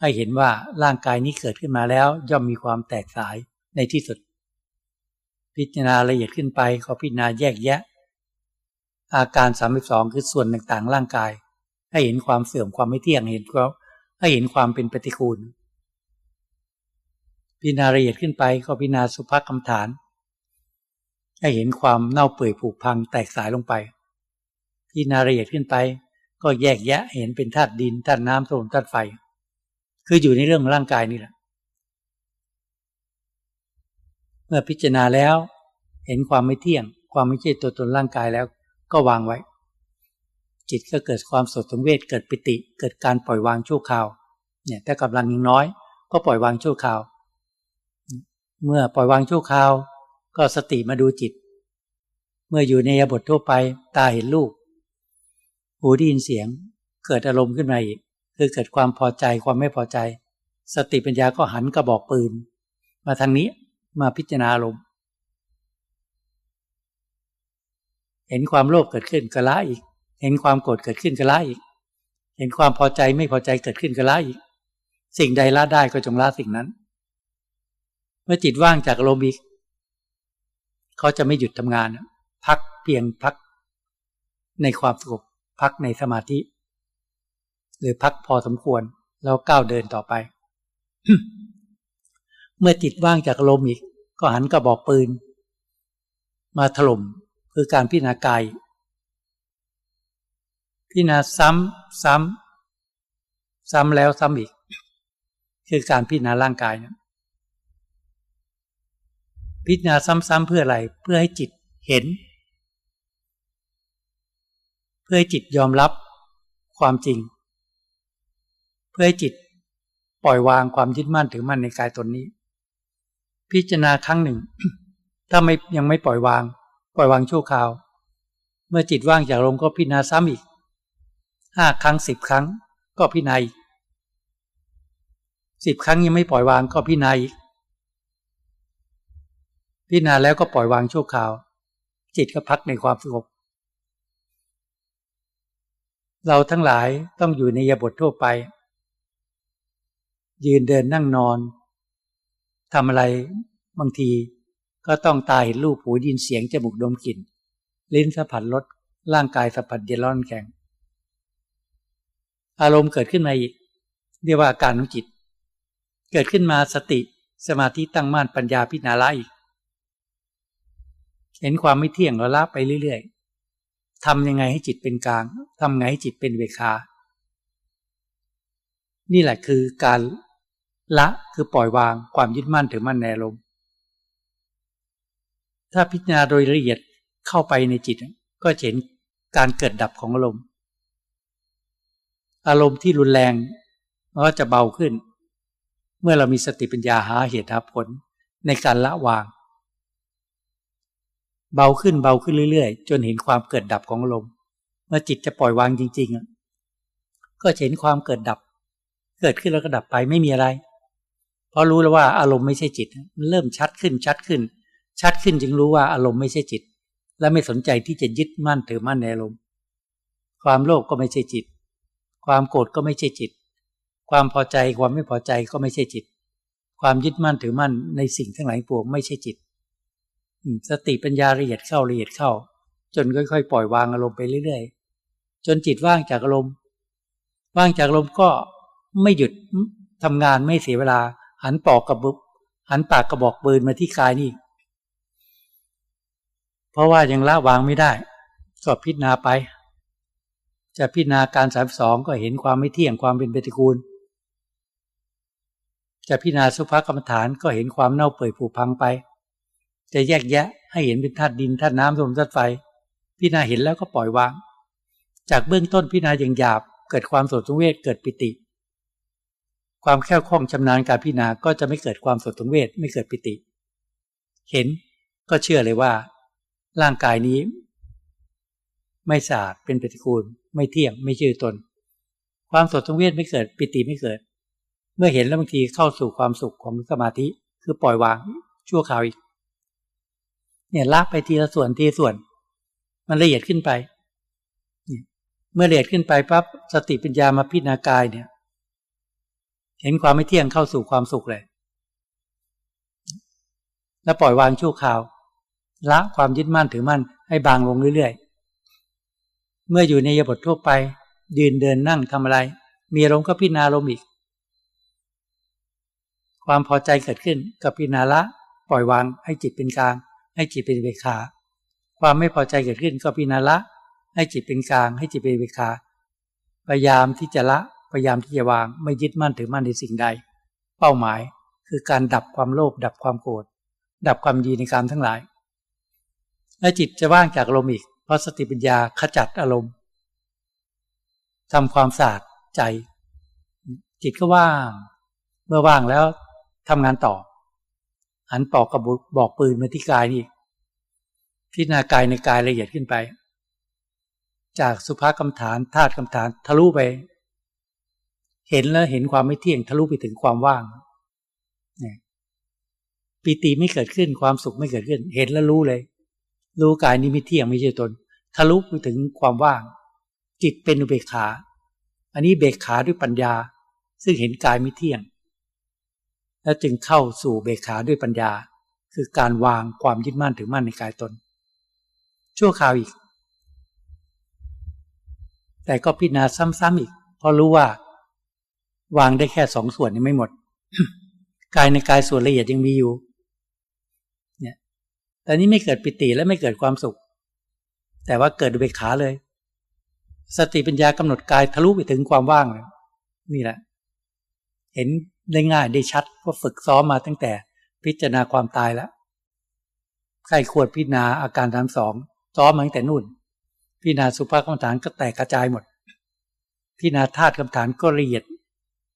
[SPEAKER 1] ให้เห็นว่าร่างกายนี้เกิดขึ้นมาแล้ว ย่อมมีความแตกสายในที่สุด พิจารณาละเอียดขึ้นไปเขาพิจารณาแยกแยะ อาการสามิบสองคือส่วนต่างๆ ร่างกาย ให้เห็นความเสื่อมความไม่เที่ยงเห็นก็ให้เห็นความเป็นปฏิคูลพิจารณาละเอียดขึ้นไปก็พิจารณาสุภกรรมฐาน ให้เห็นความเน่าเปื่อยผุพังแตกสายลงไปพิจารณาละเอียดขึ้นไป ก็แยกแยะเห็นเป็นธาตุดินธาตุน้ำลมธาตุไฟ คืออยู่ในเรื่องร่างกายนี่แหละ เมื่อพิจารณาแล้ว เห็นความไม่เที่ยง ความไม่ใช่ตัวตนร่างกายแล้วก็วางไว้ จิตก็เกิดความสดสมเวทเกิดปิติ เกิดการปล่อยวางชั่วคราว เนี่ยถ้ากำลังยังน้อย ก็ปล่อยวางชั่วคราว เมื่อปล่อยวางชั่วคราว ก็สติมาดูจิต เมื่ออยู่ในยบททั่วไป ตาเห็นรูปหูได้ยินเสียง เกิดอารมณ์ขึ้นมาอีก คือเกิดความพอใจความไม่พอใจ สติปัญญาก็หันกระบอกปืน มาทางนี้มาพิจารณาลมเห็นความโลภเกิดขึ้นก็ละอีก เห็นความโกรธเกิดขึ้นก็ละอีก เห็นความพอใจไม่พอใจเกิดขึ้นก็ละอีก สิ่งใดละได้ก็จงละสิ่งนั้น เมื่อจิตว่างจากลมณ์อีก เขาจะไม่หยุดทำงาน พักเพียงพัก ในความสงบพักในสมาธิ หรือพักพอสมควรแล้วก้าวเดินต่อไป เมื่อจิตว่างจากลมอีก ก็หันกระบอกปืน มาถล่มคือการพิจารณากายพิจารณาซ้ำซ้ำซ้ำแล้วซ้ำอีก คือการพิจารณาร่างกายนะ พิจารณาซ้ำๆเพื่ออะไร เพื่อให้จิตเห็น เพื่อให้จิตยอมรับความจริง เพื่อให้จิตปล่อยวางความยึดมั่นถือมั่นในกายตนนี้ พิจารณาครั้งหนึ่ง ถ้าไม่ยังไม่ปล่อยวาง ปล่อยวางชั่วคราว เมื่อจิตว่างจากลมก็พิจารณาซ้ำอีกห้าครั้งสิบครั้ง ก็พิจารณาอีกสิบครั้งยังไม่ปล่อยวางก็พิจารณาอีก พิจารณาแล้วก็ปล่อยวางชั่วคราว จิตก็พักในความสงบ เราทั้งหลายต้องอยู่ในยบททั่วไป ยืนเดินนั่งนอนทำอะไรบางทีก็ต้องตาเห็นรูปหูดินเสียงจมูกดมกลิ่น ลิ้นสัมผัสรสร่างกายสัมผัสเย็นร้อนแข็ง อารมณ์เกิดขึ้นมาอีก เรียกว่าอาการของจิต เกิดขึ้นมาสติสมาธิตั้งมั่นปัญญาพิจารณาอีก เห็นความไม่เที่ยงเราละไปเรื่อยๆทำยังไงให้จิตเป็นกลางทำไงให้จิตเป็นเวคา นี่แหละคือการละคือปล่อยวางความยึดมั่นถือมั่นในอารมณ์ถ้าพิจารณาโดยละเอียดเข้าไปในจิต ก็เห็นการเกิดดับของอารมณ์ อารมณ์ที่รุนแรงก็จะเบาขึ้น เมื่อเรามีสติปัญญาหาเหตุหาผลในการละวาง เบาขึ้นเบาขึ้นเรื่อยๆ จนเห็นความเกิดดับของอารมณ์เมื่อจิตจะปล่อยวางจริงๆก็เห็นความเกิดดับ เกิดขึ้นแล้วก็ดับไปไม่มีอะไร เพราะรู้แล้วว่าอารมณ์ไม่ใช่จิตมันเริ่มชัดขึ้นชัดขึ้น ชัดขึ้นจึงรู้ว่าอารมณ์ไม่ใช่จิต และไม่สนใจที่จะยึดมั่นถือมั่นในอารมณ์ความโลภกก็ไม่ใช่จิต ความโกรธก็ไม่ใช่จิต ความพอใจความไม่พอใจก็ไม่ใช่จิต ความยึดมั่นถือมั่นในสิ่งทั้งหลายปวงไม่ใช่จิต สติปัญญาละเอียดเข้าละเอียดเข้า จนค่อยๆ ปล่อยวางอารมณ์ไปเรื่อยๆ จนจิตว่างจากอารมณ์ว่างจากอารมณ์ก็ไม่หยุดทำงานไม่เสียเวลา หันปอกกับบุหันปากกระบอกปืนมาที่กายนี่ เพราะว่ายังละวางไม่ได้ ก็พิจารณาไป จะพิจารณาการสามสองก็เห็นความไม่เที่ยงความเป็นปฏิกูล จะพิจารณาสุภกรรมฐานก็เห็นความเน่าเปื่อยผุพังไป จะแยกแยะ ให้เห็นเป็นธาตุดินธาตุน้ำลมธาตุไฟ พิจารณาเห็นแล้วก็ปล่อยวาง จากเบื้องต้นพิจารณาอย่างหยาบ เกิดความสดสงเวชเกิดปิติ ความแค่คล่องชำนาญการพิจารณาก็จะไม่เกิดความสดสงเวชไม่เกิดปิติ เห็นก็เชื่อเลยว่า ร่างกายนี้ ไม่สะอาดเป็นปฏิกูล ไม่เที่ยงไม่ชื่อตน ความสดสังเวชไม่เกิดปิติไม่เกิด เมื่อเห็นแล้วบางทีเข้าสู่ความสุขของสมาธิคือปล่อยวางชั่วคราวอีก เนี่ยละไปทีละส่วนทีส่วน มันละเอียดขึ้นไป เมื่อละเอียดขึ้นไปปั๊บสติปัญญามาพิจารณากายเนี่ย เห็นความไม่เที่ยงเข้าสู่ความสุขเลย แล้วปล่อยวางชั่วคราว ละความยึดมั่นถือมั่นให้บางลงเรื่อยๆ เมื่ออยู่ในยบททั่วไป ยืนเดินนั่งทำอะไร มีอารมณ์ก็พิจารณาลมอีก ความพอใจเกิดขึ้นกับพิจารณาละ ปล่อยวางให้จิตเป็นกลาง ให้จิตเป็นเบคา ความไม่พอใจเกิดขึ้นก็พิจาละ ให้จิตเป็นกลาง ให้จิตเป็นเบคา พยายามที่จะละ พยายามที่จะวาง ไม่ยึดมั่นถือมั่นในสิ่งใด เป้าหมายคือการดับความโลภดับความโกรธดับความดีในการทั้งหลาย และจิตจะว่างจากอารมณ์อีก เพราะสติปัญญาขจัดอารมณ์ทำความสะอาดใจ จิตก็ว่าง เมื่อว่างแล้วทำงานต่อ หันปอกกระบอกปืนมาที่กายนี่พิจารณากายในกายละเอียดขึ้นไป จากสุภากรรมฐานธาตุกรรมฐานทะลุไป เห็นแล้วเห็นความไม่เที่ยงทะลุไปถึงความว่างปีติไม่เกิดขึ้นความสุขไม่เกิดขึ้น เห็นแล้วรู้เลย รู้กายนี้ไม่เที่ยงไม่ใช่ตน ทะลุไปถึงความว่าง จิตเป็นอุเบกขา อันนี้เบกขาด้วยปัญญา ซึ่งเห็นกายไม่เที่ยง แล้วจึงเข้าสู่เบขาด้วยปัญญา คือการวางความยึดมั่นถือมั่นในกายตน ชั่วคราวอีก แต่ก็พิจารณาซ้ำๆอีก เพราะรู้ว่า วางได้แค่สองส่วนยังไม่หมด กายในกายส่วนละเอียดยังมีอยู่แต่นี้ไม่เกิดปิติและไม่เกิดความสุข แต่ว่าเกิดเบขาเลย สติปัญญากำหนดกายทะลุไปถึงความว่างเลยนี่แหละ เห็น ได้ง่ายได้ชัดเพราะฝึกซ้อมมาตั้งแต่พิจารณาความตายแล้วใครควรพิจารณาอาการทั้งสองซ้อมมาตั้งแต่นู่น พิจารณาสุภาพกรรมฐานก็แตกกระจายหมด พิจารณาธาตุกรรมฐานก็ละเอียด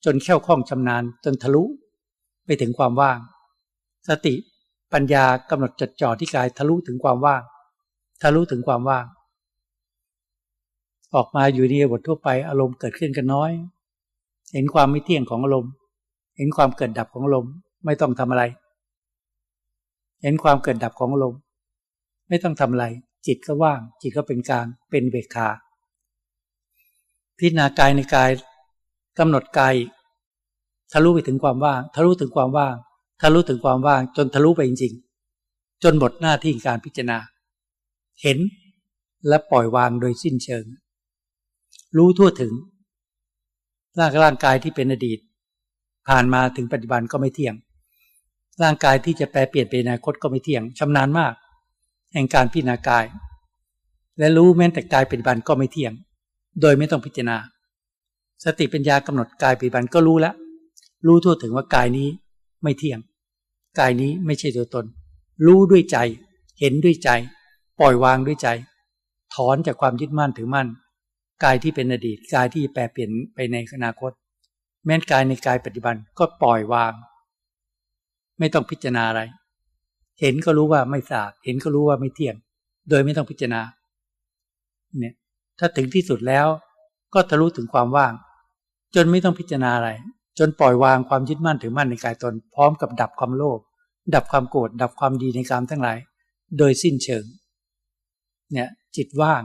[SPEAKER 1] จนแค่วคล่องชำนาญจนทะลุ ไปถึงความว่าง สติปัญญากำหนดจดจ่อที่กายทะลุถึงความว่าง ทะลุถึงความว่าง ออกมาอยู่ในบททั่วไปอารมณ์เกิดขึ้นกันน้อย เห็นความไม่เที่ยงของอารมณ์ เห็นความเกิดดับของอารมไม่ต้องทำอะไร เห็นความเกิดดับของอารมไม่ต้องทำอะไร จิตก็ว่าง จิตก็เป็นกลาง เป็นเบกขาพิจารณากายในกายกำหนดกายทะลุไปถึงความว่าง ทะลุถึงความว่าง ทะลุถึงความว่าง จนทะลุไปจริง ๆ จนหมดหน้าที่การพิจารณา เห็นและปล่อยวางโดยสิ้นเชิง รู้ทั่วถึงร่างร่างกายที่เป็นอดีต ผ่านมาถึงปัจจุบันก็ไม่เที่ยง ร่างกายที่จะแปลเปลี่ยนเป็นอนาคตก็ไม่เที่ยงชำนาญมาก แห่งการพิจารณากาย และรู้แม้แต่กายปัจจุบันก็ไม่เที่ยง โดยไม่ต้องพิจารณา สติปัญญากำหนดกายปัจจุบันก็รู้แล้วรู้ทั่วถึงว่ากายนี้ไม่เที่ยง กายนี้ไม่ใช่ตัวตน รู้ด้วยใจ เห็นด้วยใจ ปล่อยวางด้วยใจ ถอนจากความยึดมั่นถือมั่น กายที่เป็นอดีต กายที่แปรเปลี่ยนไปในอนาคต แม้นกายในกายปัจจุบันก็ปล่อยวาง ไม่ต้องพิจารณาอะไร เห็นก็รู้ว่าไม่สะอาดเห็นก็รู้ว่าไม่เที่ยง โดยไม่ต้องพิจารณา เนี่ย ถ้าถึงที่สุดแล้ว ก็ทะลุถึงความว่าง จนไม่ต้องพิจารณาอะไร จนปล่อยวางความยึดมั่นถือมั่นในกายตน พร้อมกับดับความโลภดับความโกรธดับความดีในกามทั้งหลาย โดยสิ้นเชิง เนี่ย จิตว่าง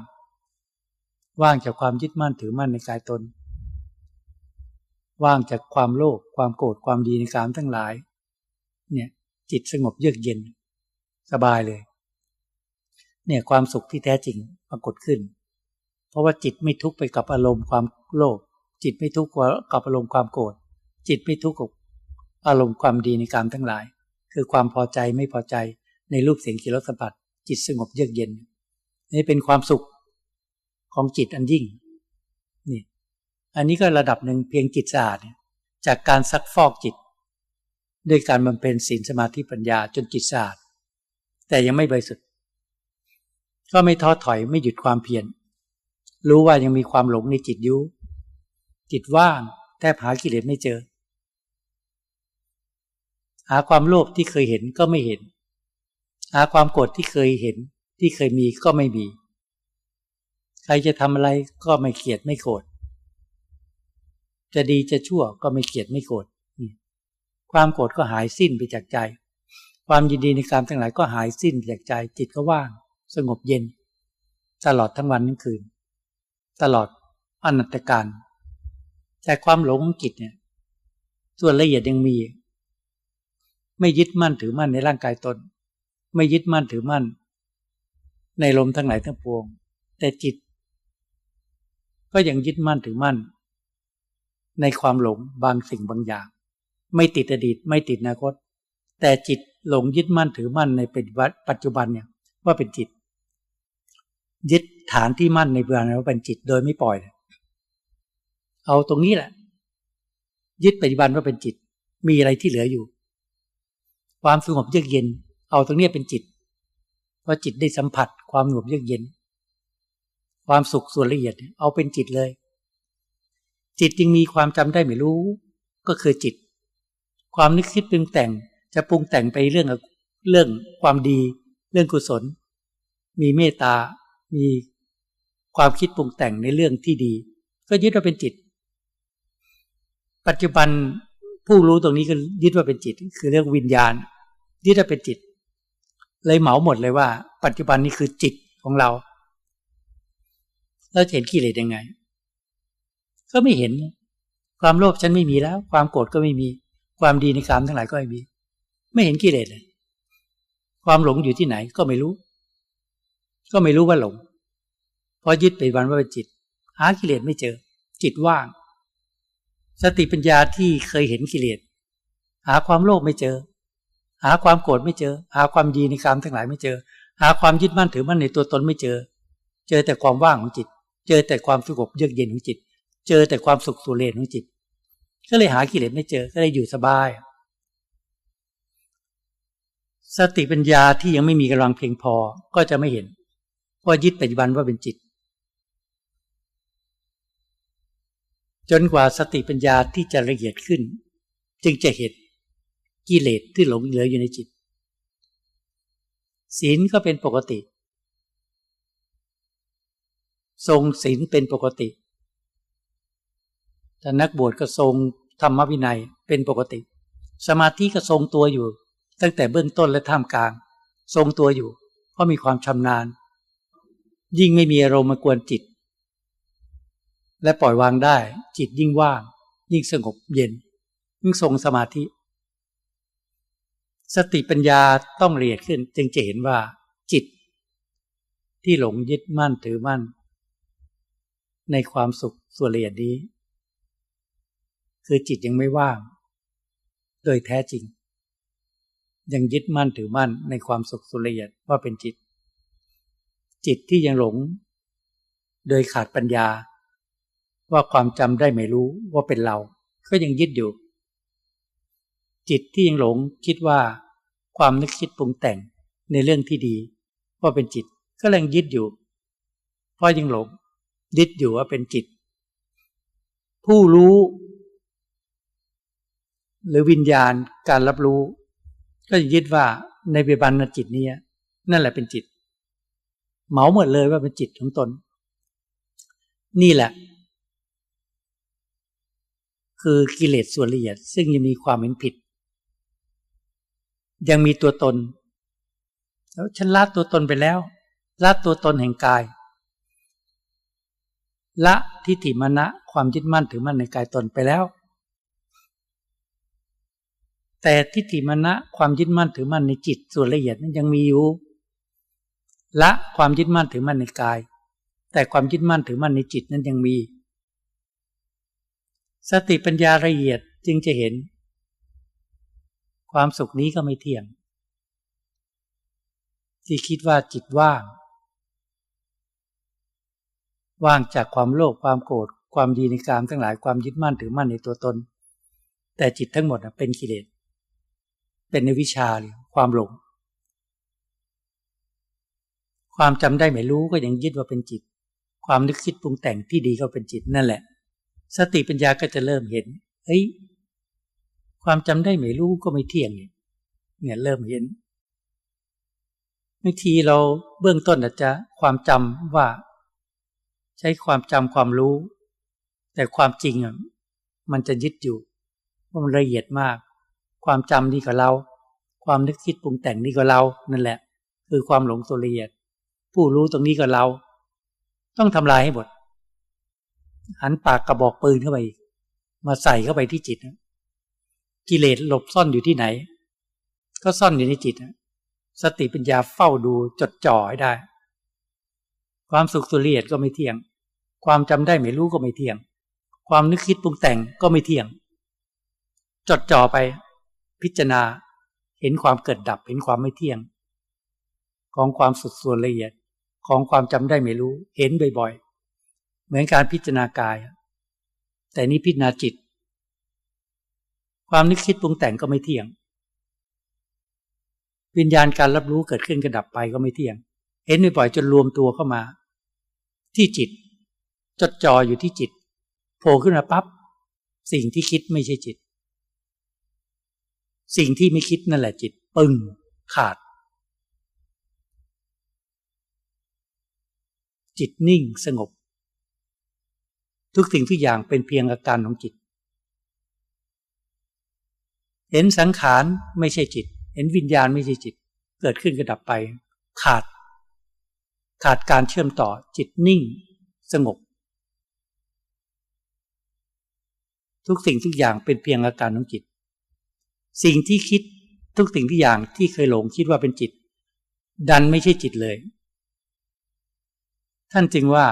[SPEAKER 1] ว่างจากความยึดมั่นถือมั่นในกายตน ว่างจากความโลภความโกรธความดีในกามทั้งหลาย เนี่ย จิตสงบเยือกเย็น สบายเลย เนี่ยความสุขที่แท้จริงปรากฏขึ้น เพราะว่าจิตไม่ทุกข์ไปกับอารมณ์ความโลภจิตไม่ทุกข์กับอารมณ์ความโกรธจิตไม่ทุกข์กับอารมณ์ความดีในกามทั้งหลาย คือความพอใจไม่พอใจในรูปเสียงกลิ่นรสสัมผัสจิตสงบเยือกเย็น นี่เป็นความสุขของจิตอันยิ่ง อันนี้ก็ระดับหนึ่งเพียงจิตสะอาดจากการซักฟอกจิต ด้วยการบำเพ็ญศีลสมาธิปัญญาจนจิตสะอาดแต่ยังไม่บริสุทธิ์ก็ไม่ท้อถอยไม่หยุดความเพียรรู้ว่ายังมีความหลงในจิตอยู่จิตว่างแทบหากิเลสไม่เจอ หาความโลภที่เคยเห็นก็ไม่เห็น หาความโกรธที่เคยเห็นที่เคยมีก็ไม่มี ใครจะทำอะไรก็ไม่เกลียดไม่โกรธ จะดีจะชั่วก็ไม่เกลียดไม่โกรธความโกรธก็หายสิ้นไปจากใจ ความยินดีในการทั้งหลายก็หายสิ้นไปจากใจ จิตก็ว่าง สงบเย็น ตลอดทั้งวันทั้งคืน ตลอดอนัตการแต่ความหลงของจิตเนี่ย ส่วนละเอียดยังมี ไม่ยึดมั่นถือมั่นในร่างกายตน ไม่ยึดมั่นถือมั่น ในลมทั้งหลายทั้งปวง แต่จิต ก็ยังยึดมั่นถือมั่น ในความหลงบางสิ่งบางอย่าง ไม่ติดอดีตไม่ติดอนาคต แต่จิตหลงยึดมั่นถือมั่นในปัจจุบันเนี่ยว่าเป็นจิต ยึดฐานที่มั่นในเบื้องว่าเป็นจิตโดยไม่ปล่อย เอาตรงนี้แหละ ยึดปัจจุบันว่าเป็นจิต มีอะไรที่เหลืออยู่ ความสงบเยือกเย็น เอาตรงนี้เป็นจิตเพราะจิตได้สัมผัสความสงบเยือกเย็น ความสุขส่วนละเอียดเอาเป็นจิตเลย จิตจึงมีความจำได้ไม่รู้ ก็คือจิต ความนึกคิดปรุงแต่งจะปรุงแต่งไปเรื่องเรื่องความดี เรื่องกุศล มีเมตตา มีความคิดปรุงแต่งในเรื่องที่ดี ก็ยึดว่าเป็นจิต ปัจจุบันผู้รู้ตรงนี้ก็ยึดว่าเป็นจิต คือเรื่องวิญญาณ ยึดว่าเป็นจิต เลยเหมาหมดเลยว่า ปัจจุบันนี้คือจิตของเราเราเห็นกิเลสยังไง ก็ไม่เห็น ความโลภฉันไม่มีแล้ว ความโกรธก็ไม่มี ความดีในกามทั้งหลายก็ไม่มี ไม่เห็นกิเลสเลย ความหลงอยู่ที่ไหนก็ไม่รู้ ก็ไม่รู้ว่าหลงพอยึดไปวันว่าเป็นจิต หากิเลสไม่เจอ จิตว่าง สติปัญญาที่เคยเห็นกิเลสหาความโลภไม่เจอ หาความโกรธไม่เจอ หาความดีในกามทั้งหลายไม่เจอ หาความยึดมั่นถือมั่นในตัวตนไม่เจอ เจอแต่ความว่างของจิต เจอแต่ความสงบเยือกเย็นของจิต เจอแต่ความสุขสุเรนของจิต ก็เลยหากิเลสไม่เจอก็เลยอยู่สบาย สติปัญญาที่ยังไม่มีกำลังเพียงพอก็จะไม่เห็นเพราะยึดปัจจุบันว่าเป็นจิต จนกว่าสติปัญญาที่จะละเอียดขึ้น จึงจะเห็นกิเลสที่หลงเหลืออยู่ในจิต ศีลก็เป็นปกติ ทรงศีลเป็นปกติ แต่นักบวชก็ทรงธรรมวินัยเป็นปกติ สมาธิก็ทรงตัวอยู่ ตั้งแต่เบื้องต้นและท่ามกลาง ทรงตัวอยู่ เพราะมีความชำนาญ ยิ่งไม่มีอารมณ์มากวนจิต และปล่อยวางได้ จิตยิ่งว่าง ยิ่งสงบเย็น ยิ่งทรงสมาธิ สติปัญญาต้องเรียดขึ้น จึงจะเห็นว่า จิต ที่หลงยึดมั่นถือมั่น ในความสุขส่วนละเอียดนี้ คือจิตยังไม่ว่าง โดยแท้จริง ยังยึดมั่นถือมั่นในความสุขสุละเอียดว่าเป็นจิต จิตที่ยังหลง โดยขาดปัญญา ว่าความจำได้ไม่รู้ว่าเป็นเรา ก็ยังยึดอยู่ จิตที่ยังหลงคิดว่า ความนึกคิดปรุงแต่งในเรื่องที่ดี ว่าเป็นจิตก็ยังยึดอยู่ เพราะยังหลงยึดอยู่ว่าเป็นจิต ผู้รู้ หรือวิญญาณการรับรู้ ก็ยึดว่าในเบบันจิตนี้นั่นแหละเป็นจิต เหมาหมดเลยว่าเป็นจิตของตน นี่แหละ คือกิเลสส่วนละเอียด ซึ่งยังมีความเห็นผิด ยังมีตัวตน แล้วฉันละตัวตนไปแล้วละตัวตนแห่งกาย ละทิฏฐิมณะความยึดมั่นถือมั่นในกายตนไปแล้ว แต่ทิฏฐิมณะความยึดมั่นถือมั่นในจิตส่วนละเอียดนั้นยังมีอยู่ ละความยึดมั่นถือมั่นในกาย แต่ความยึดมั่นถือมั่นในจิตนั้นยังมี สติปัญญาละเอียดจึงจะเห็น ความสุขนี้ก็ไม่เที่ยง ที่คิดว่าจิตว่าง ว่างจากความโลภความโกรธความดีในกามทั้งหลายความยึดมั่นถือมั่นในตัวตน แต่จิตทั้งหมดเป็นกิเลส เป็นในวิชาเลยความหลง ความจำได้ไม่รู้ก็ยังยึดว่าเป็นจิต ความนึกคิดปรุงแต่งที่ดีก็เป็นจิตนั่นแหละ สติปัญญาก็จะเริ่มเห็นเฮ้ยความจำได้ไม่รู้ก็ไม่เที่ยงเนี่ยเนี่ยเริ่มเห็นบางทีเราเบื้องต้นอาจจะความจำว่า ใช้ความจำความรู้ แต่ความจริงอะมันจะยึดอยู่ว่ามันละเอียดมาก ความจำนี่ก็เรา ความนึกคิดปรุงแต่งนี่ก็เรานั่นแหละ คือความหลงโซเลียด ผู้รู้ตรงนี้ก็เรา ต้องทำลายให้หมดหันปากกระบอกปืนเข้าไป มาใส่เข้าไปที่จิตกิเลสหลบซ่อนอยู่ที่ไหน ก็ซ่อนอยู่ในจิตสติปัญญาเฝ้าดูจดจ่อให้ได้ ความสุขสุเลียดก็ไม่เที่ยง ความจำได้ไม่รู้ก็ไม่เที่ยง ความนึกคิดปรุงแต่งก็ไม่เที่ยง จดจ่อไป พิจารณาเห็นความเกิดดับ เห็นความไม่เที่ยง ของความสุดส่วนละเอียดของความจำได้ไม่รู้ เห็นบ่อยๆ เหมือนการพิจารณากาย แต่นี้พิจารณาจิต ความนึกคิดปรุงแต่งก็ไม่เที่ยง วิญญาณการรับรู้เกิดขึ้นกระดับไปก็ไม่เที่ยง เห็นบ่อยๆจนรวมตัวเข้ามา ที่จิต จดจ่ออยู่ที่จิต โผล่ขึ้นมาปับ๊บสิ่งที่คิดไม่ใช่จิต สิ่งที่ไม่คิดนั่นแหละจิต ปึงขาด จิตนิ่งสงบ ทุกสิ่งทุกอย่างเป็นเพียงอาการของจิต เห็นสังขารไม่ใช่จิต เห็นวิญญาณไม่ใช่จิต เกิดขึ้นกระดับไป ขาด ขาดการเชื่อมต่อจิตนิ่ง สงบทุกสิ่งทุกอย่างเป็นเพียงอาการของจิต สิ่งที่คิดทุกสิ่งทุกอย่างที่เคยหลงคิดว่าเป็นจิต ดันไม่ใช่จิตเลย ท่านจึงว่า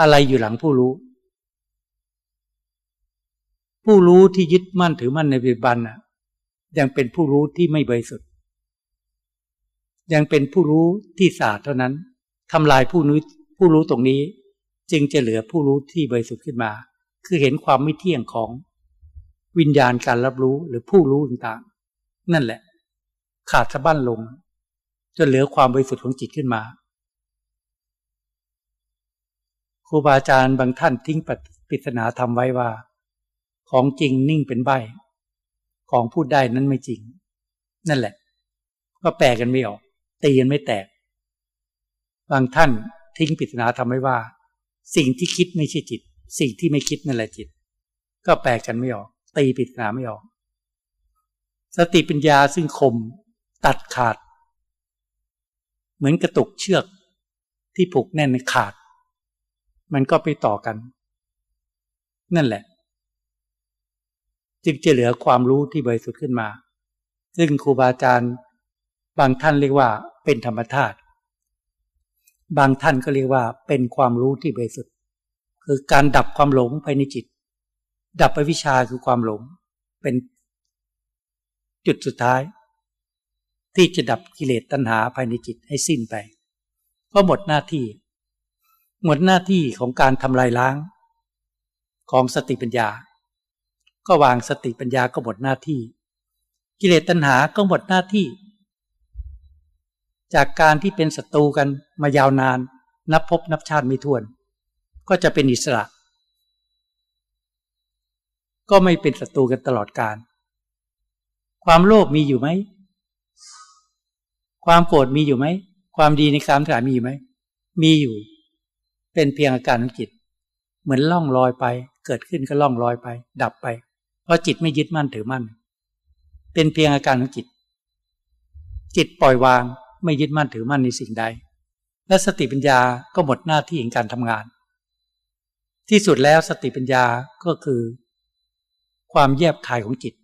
[SPEAKER 1] อะไรอยู่หลังผู้รู้ ผู้รู้ที่ยึดมั่นถือมั่นในปัจจุบันยังเป็นผู้รู้ที่ไม่บริสุทธิ์ ยังเป็นผู้รู้ที่ศาสเท่านั้นทำลายผู้นู้ผู้รู้ตรงนี้ จึงจะเหลือผู้รู้ที่บริสุทธิ์ขึ้นมา คือเห็นความไม่เที่ยงของ วิญญาณการรับรู้หรือผู้รู้ต่างๆ นั่นแหละ ขาดสะบั้นลง จนเหลือความบริสุทธิ์ของจิตขึ้นมาครูบาอาจารย์บางท่านทิ้งปริศนาทำไว้ว่า ของจริงนิ่งเป็นใบของพูดได้นั้นไม่จริง นั่นแหละ ก็แปลกันไม่ออก ตีกันไม่แตก บางท่านทิ้งปริศนาทำไว้ว่า สิ่งที่คิดไม่ใช่จิต สิ่งที่ไม่คิดนั่นแหละจิต ก็แปลกันไม่ออก ตีปริศนาไม่ออก สติปัญญาซึ่งคมตัดขาด เหมือนกระตุกเชือกที่ผูกแน่นในขาด มันก็ไปต่อกัน นั่นแหละ จึงจะเหลือความรู้ที่บริสุทธิ์ขึ้นมา ซึ่งครูบาอาจารย์บางท่านเรียกว่าเป็นธรรมธาตุบางท่านก็เรียกว่าเป็นความรู้ที่บริสุทธิ์คือการดับความหลงภายในจิต ดับไปวิชาคือความหลง เป็นจุดสุดท้าย ที่จะดับกิเลสตัณหาภายในจิตให้สิ้นไป ก็หมดหน้าที่ หมดหน้าที่ของการทำลายล้าง ของสติปัญญา ก็วางสติปัญญาก็หมดหน้าที่ กิเลสตัณหาก็หมดหน้าที่ จากการที่เป็นศัตรูกันมายาวนาน นับพบนับชาติไม่ถ้วน ก็จะเป็นอิสระ ก็ไม่เป็นศัตรูกันตลอดกาลความโลภมีอยู่ไหม ความโกรธมีอยู่ไหม ความดีในการถ่ามีอยู่ไหม มีอยู่ เป็นเพียงอาการของจิต เหมือนล่องลอยไป เกิดขึ้นก็ล่องลอยไป ดับไป เพราะจิตไม่ยึดมั่นถือมั่น เป็นเพียงอาการของจิต จิตปล่อยวางไม่ยึดมั่นถือมั่นในสิ่งใด และสติปัญญาก็หมดหน้าที่ในการทำงาน ที่สุดแล้วสติปัญญาก็คือ ความแยบคายของจิต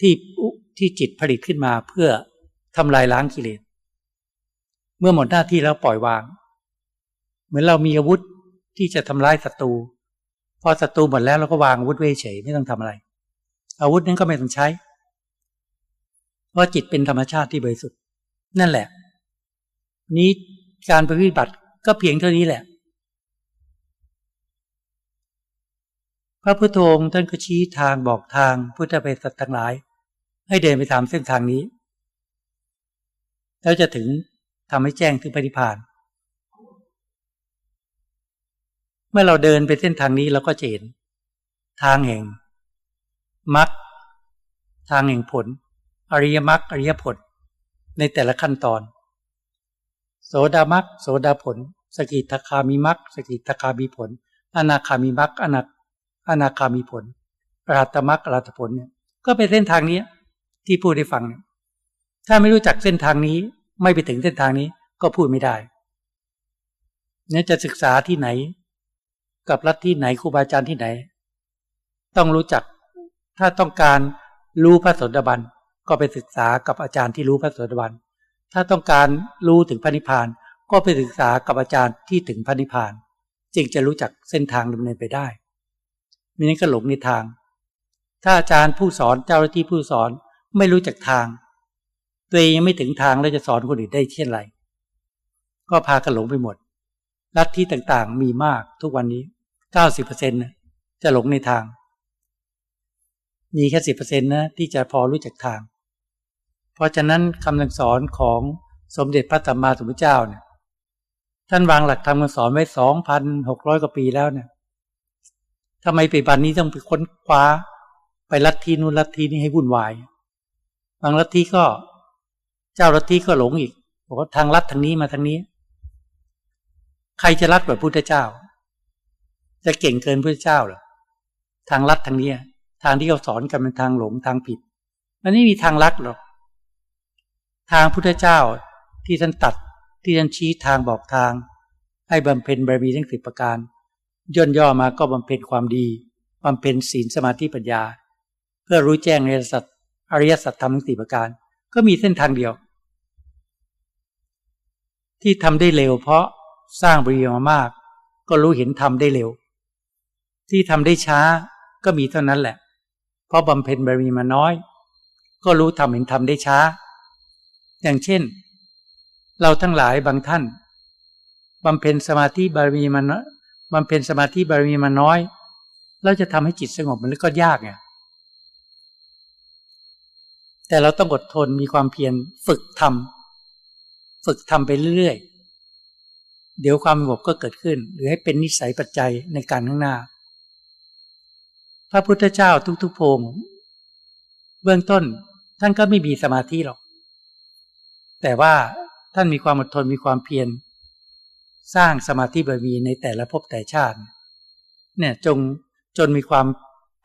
[SPEAKER 1] ที่ที่จิตผลิตขึ้นมาเพื่อทำลายล้างกิเลสเมื่อหมดหน้าที่แล้วปล่อยวาง เหมือนเรามีอาวุธที่จะทำลายศัตรูพอศัตรูหมดแล้วเราก็วางอาวุธไว้เฉยไม่ต้องทำอะไร อาวุธนั้นก็ไม่ต้องใช้เพราะจิตเป็นธรรมชาติที่บริสุทธิ์นั่นแหละ นี้การปฏิบัติก็เพียงเท่านี้แหละ พระพุทโธท่านก็ชี้ทางบอกทางพุทธบริษัททั้งหลาย ให้เดินไปตามเส้นทางนี้ แล้วจะถึงทำให้แจ้งถึงปฏิพานเมื่อเราเดินไปเส้นทางนี้เราก็จะเห็น ทางแห่งมรรคทางแห่งผล อริยมรรคอริยผล ในแต่ละขั้นตอน โสดามรรคโสดาผล สกิทาคามีมรรคสกิทาคามีผลอนาคามีมรรคอนา อนาคามีผลอรหัตมรรคอรหัตผลเนี่ย ก็เป็นเส้นทางนี้ที่พูดได้ฟังเนี่ยถ้าไม่รู้จักเส้นทางนี้ ไม่ไปถึงเส้นทางนี้ก็พูดไม่ได้เนี่ยจะศึกษาที่ไหน กับรัฐที่ไหนครูบาอาจารย์ที่ไหน ต้องรู้จัก ถ้าต้องการรู้พระสดบันก็ไปศึกษากับอาจารย์ที่รู้พระสดบันถ้าต้องการรู้ถึงพระนิพพาน ก็ไปศึกษากับอาจารย์ที่ถึงพระนิพพาน จึงจะรู้จักเส้นทางดำเนินไปได้ มินั้นก็หลงในทาง ถ้าอาจารย์ผู้สอนเจ้าหน้าที่ผู้สอนไม่รู้จักทาง ตัวเองยังไม่ถึงทางแล้วจะสอนคนอื่นได้เช่นไร ก็พากันหลงไปหมด ลัทธิต่างๆมีมากทุกวันนี้เก้าสิบเปอร์เซ็นต์จะหลงในทาง มีแค่สิบเปอร์เซ็นต์นะที่จะพอรู้จักทาง เพราะฉะนั้นคำสั่งสอนของสมเด็จพระสัมมาสัมพุทธเจ้าเนี่ยท่านวางหลักธรรมคำสอนไว้สองพันหกร้อยกว่าปีแล้วเนี่ย ทำไมปีบันนี้ต้องไปค้นคว้า ไปลัทธินู้นลัทธินี้ให้วุ่นวาย บางลัทธิก็ เจ้าลัทธิก็หลงอีกบอกว่าทางลัดทางนี้มาทางนี้ ใครจะรัดแบบพุทธเจ้า จะเก่งเกินพุทธเจ้าหรอทางลัดทางนี้ทางที่เขาสอนกันเป็นทางหลงทางผิด มันไม่มีทางลัดหรอกทางพุทธเจ้าที่ท่านตัดที่ท่านชี้ทางบอกทาง ให้บำเพ็ญบารมีทั้งสิบประการ ย่นย่อมาก็บำเพ็ญความดีบำเพ็ญศีลสมาธิปัญญา เพื่อรู้แจ้งในสัตอริยสัจธรรมทั้งสี่ประการ ก็มีเส้นทางเดียว ที่ทำได้เร็ว เพราะสร้างบารมีมามาก ก็รู้เห็นทำได้เร็ว ที่ทำได้ช้าก็มีเท่านั้นแหละ เพราะบำเพ็ญบารมีมาน้อย ก็รู้ทำเห็นทำได้ช้า อย่างเช่น เราทั้งหลายบางท่านบำเพ็ญสมาธิบารมีมัน บำเพ็ญสมาธิบารมีมันน้อย เราจะทำให้จิตสงบมันก็ยากไงแต่เราต้องอดทนมีความเพียรฝึกทำฝึกทำไปเรื่อยๆ เดี๋ยวความสงบก็เกิดขึ้น หรือให้เป็นนิสัยปัจจัยในการข้างหน้า พระพุทธเจ้าทุกๆพงเบื้องต้นท่านก็ไม่มีสมาธิหรอก แต่ว่าท่านมีความอดทนมีความเพียร สร้างสมาธิบารมีในแต่ละภพแต่ชาติ เนี่ยจงจนมีความ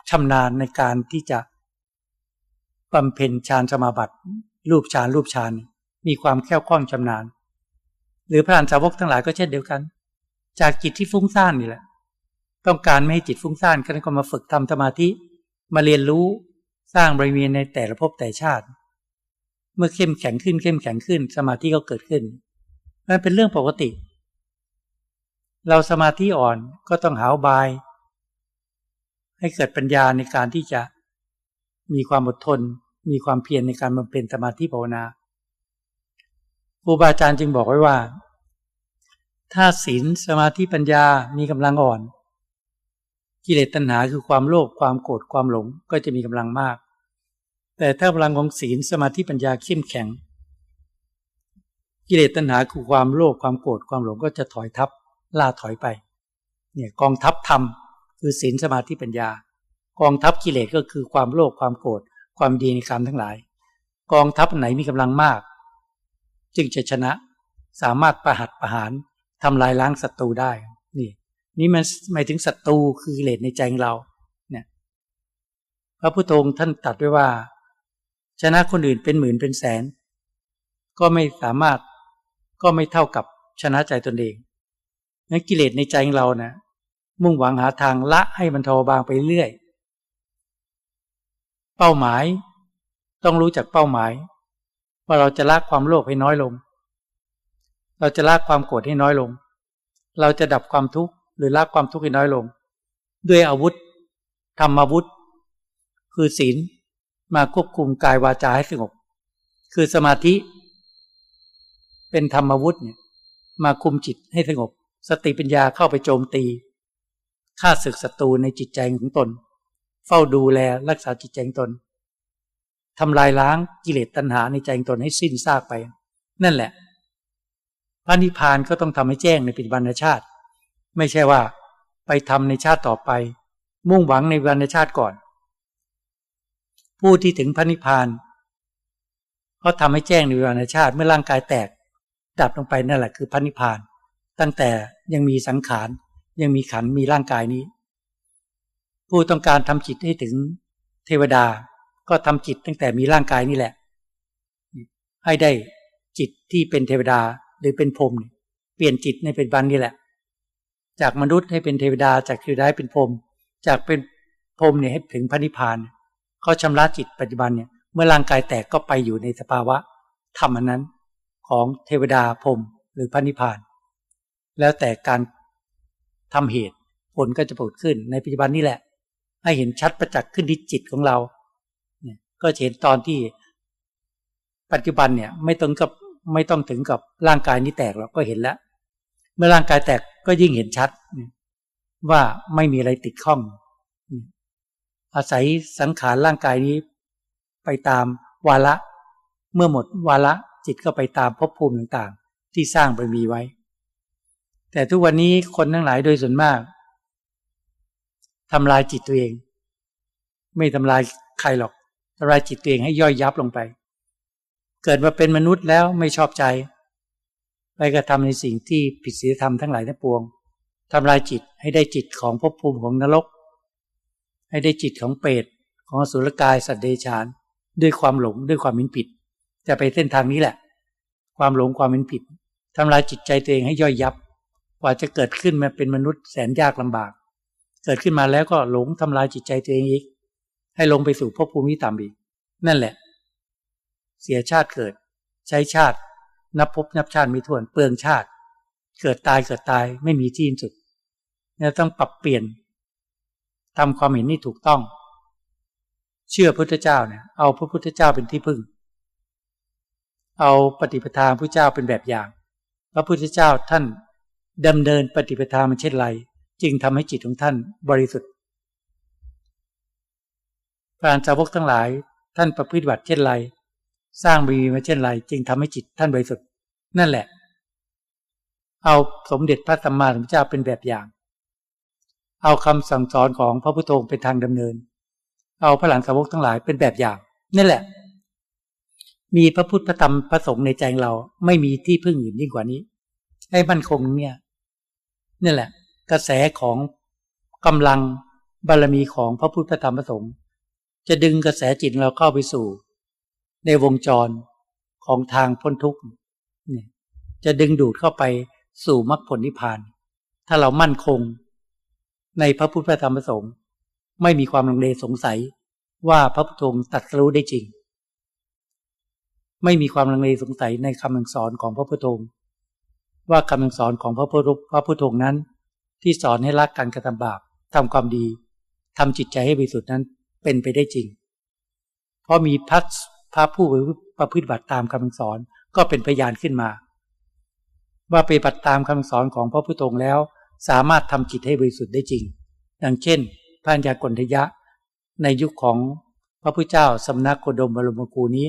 [SPEAKER 1] ชำนาญในการที่จะบำเพ็ญฌานสมาบัติ รูปฌานรูปฌานมีความแค่วคล่องชำนาญ หรือพระอานสาวกทั้งหลายก็เช่นเดียวกัน จากจิตที่ฟุ้งซ่านนี่แหละ ต้องการไม่ให้จิตฟุ้งซ่านก็มาฝึกทำสมาธิมาเรียนรู้สร้างบริเวณในแต่ละภพแต่ชาติ เมื่อเข้มแข็งขึ้นเข้มแข็งขึ้น สมาธิก็เกิดขึ้นมันเป็นเรื่องปกติ เราสมาธิอ่อนก็ต้องหาบาย ให้เกิดปัญญาในการที่จะมีความอดทน มีความเพียรในการบำเพ็ญสมาธิภาวนาครูบาอาจารย์จึงบอกไว้ว่า ถ้าศีลสมาธิปัญญามีกำลังอ่อน กิเลสตัณหาคือความโลภความโกรธความหลงก็จะมีกำลังมาก แต่ถ้ากำลังของศีลสมาธิปัญญาเข้มแข็ง กิเลสตัณหาคือความโลภความโกรธความหลงก็จะถอยทับ ล่าถอยไปเนี่ยกองทัพธรรมคือศีลสมาธิปัญญา กองทัพกิเลสก็คือความโลภความโกรธความดีในกรรมทั้งหลาย กองทัพไหนมีกำลังมาก จึงจะชนะสามารถประหัตประหารทำลายล้างศัตรูได้นี่นี่มันหมายถึงศัตรูคือกิเลสในใจของเราเนี่ยพระพุทโธท่านตัดไว้ว่า ชนะคนอื่นเป็นหมื่นเป็นแสน ก็ไม่สามารถก็ไม่เท่ากับชนะใจตนเอง นั้นกิเลสในใจของเรานะมุ่งหวังหาทางละให้มันทอบางไปเรื่อย เป้าหมาย ต้องรู้จักเป้าหมาย ว่าเราจะละความโลภให้น้อยลง เราจะละความโกรธให้น้อยลง เราจะดับความทุกข์หรือละความทุกข์ให้น้อยลง ด้วยอาวุธธรรมอาวุธ คือศีลมาควบคุมกายวาจาให้สงบ คือสมาธิ เป็นธรรมอาวุธเนี่ยมาคุมจิตให้สงบ สติปัญญาเข้าไปโจมตีฆ่าศึกศัตรูในจิตใจของตน เฝ้าดูแลรักษาจิตใจตนทำลายล้างกิเลสตัณหาในใจตนให้สิ้นซากไป นั่นแหละ พระนิพพานก็ต้องทำให้แจ้งในปัจจุบันชาติ ไม่ใช่ว่าไปทำในชาติต่อไป มุ่งหวังในวันชาติก่อน ผู้ที่ถึงพระนิพพานเขาทำให้แจ้งในวันชาติเมื่อร่างกายแตกดับลงไปนั่นแหละคือพระนิพพาน ตั้งแต่ยังมีสังขารยังมีขันมีร่างกายนี้ ผู้ต้องการทำจิตให้ถึงเทวดาก็ทำจิตตั้งแต่มีร่างกายนี่แหละ ให้ได้จิตที่เป็นเทวดาหรือเป็นพรหมเปลี่ยนจิตในเป็นบันนี่แหละ จากมนุษย์ให้เป็นเทวดาจากเทวดาให้เป็นพรหมจากเป็นพรหมเนี่ยให้ถึงพระนิพพานเขาชำระจิตปัจจุบันเนี่ยเมื่อร่างกายแตกก็ไปอยู่ในสภาวะธรรมนั้น ของเทวดาพรหมหรือพระนิพพาน แล้วแต่การทำเหตุผลก็จะผลขึ้นในปัจจุบันนี่แหละ ให้เห็นชัดประจักษ์ขึ้นที่จิตของเราเนี่ยก็เห็นตอนที่ปัจจุบันเนี่ยไม่ต้องกับไม่ต้องถึงกับร่างกายนี้แตกเราก็เห็นแล้ว เมื่อร่างกายแตกก็ยิ่งเห็นชัด ว่าไม่มีอะไรติดข้อง อาศัยสังขารร่างกายนี้ ไปตามวาระ เมื่อหมดวาระจิตก็ไปตามภพภูมิต่างๆ ที่สร้างไปมีไว้ แต่ทุกวันนี้คนทั้งหลายโดยส่วนมากทำลายจิตตัวเอง ไม่ทำลายใครหรอกทำลายจิตตัวเองให้ย่อยยับลงไป เกิดมาเป็นมนุษย์แล้วไม่ชอบใจ ไปกระทำในสิ่งที่ผิดศีลธรรมทั้งหลายทั้งปวงทำลายจิตให้ได้จิตของภพภูมิของนรก ให้ได้จิตของเปรตของสุรกายสัตว์เดชาน ด้วยความหลงด้วยความมินผิด จะไปเส้นทางนี้แหละ ความหลงความมินผิดทำลายจิตใจตัวเองให้ย่อยยับ กว่าจะเกิดขึ้นมาเป็นมนุษย์แสนยากลำบาก เกิดขึ้นมาแล้วก็หลงทำลายจิตใจตัวเองอีก ให้ลงไปสู่ภพภูมิต่ำอีก นั่นแหละ เสียชาติเกิด ใช้ชาติ นับภพนับชาติมีทวนเปลืองชาติ เกิดตายเกิดตายไม่มีที่สุดเนี่ยต้องปรับเปลี่ยนทำความเห็นนี่ถูกต้อง เชื่อพุทธเจ้าเนี่ยเอาพระพุทธเจ้าเป็นที่พึ่ง เอาปฏิปทาพระเจ้าเป็นแบบอย่าง พระพุทธเจ้าท่าน ดำเนินปฏิปทามันเช่นไร จึงทำให้จิตของท่านบริสุทธิ์การสาวกทั้งหลายท่านประพฤติบัติเช่นไร สร้างบารมีมาเช่นไร จึงทำให้จิตท่านบริสุทธิ์นั่นแหละ เอาสมเด็จพระสัมมาสัมพุทธเจ้าเป็นแบบอย่าง เอาคำสั่งสอนของพระพุทโธเป็นทางดำเนิน เอาพระหลานสาวกทั้งหลายเป็นแบบอย่างนั่นแหละ มีพระพุทธพระธรรมพระสงฆ์ในใจเราไม่มีที่พึ่งอื่นยิ่งกว่านี้ ให้มั่นคงเนี่ย นี่แหละ กระแสของกำลังบารมีของพระพุทธธรรมพระสงฆ์จะดึงกระแสจิตเราเข้าไปสู่ ในวงจรของทางพ้นทุกข์เนี่ยจะดึงดูดเข้าไปสู่มรรคผลนิพพาน ถ้าเรามั่นคง ในพระพุทธธรรมพระสงฆ์ไม่มีความลังเลสงสัยว่าพระพุทธองค์ตัดรู้ได้จริง ไม่มีความลังเลสงสัยในคำสอนของพระพุทธองค์ ว่าคำสอนของพระพุทธพระพุทธองค์นั้น ที่สอนให้รักการกระทำบาปทำความดีทำจิตใจให้บริสุทธิ์นั้นเป็นไปได้จริง เพราะมีพัพระผู้ประพฤติบัติตามคำสอนก็เป็นพยานขึ้นมา ว่าไปฏิบัติตามคำสอนของพระพุทธองค์แล้ว สามารถทำจิตให้บริสุทธิ์ได้จริง ดังเช่นพระัญญากรทยะ ในยุคของพระพุทธเจ้าสำนักโคดมบรมกูนี้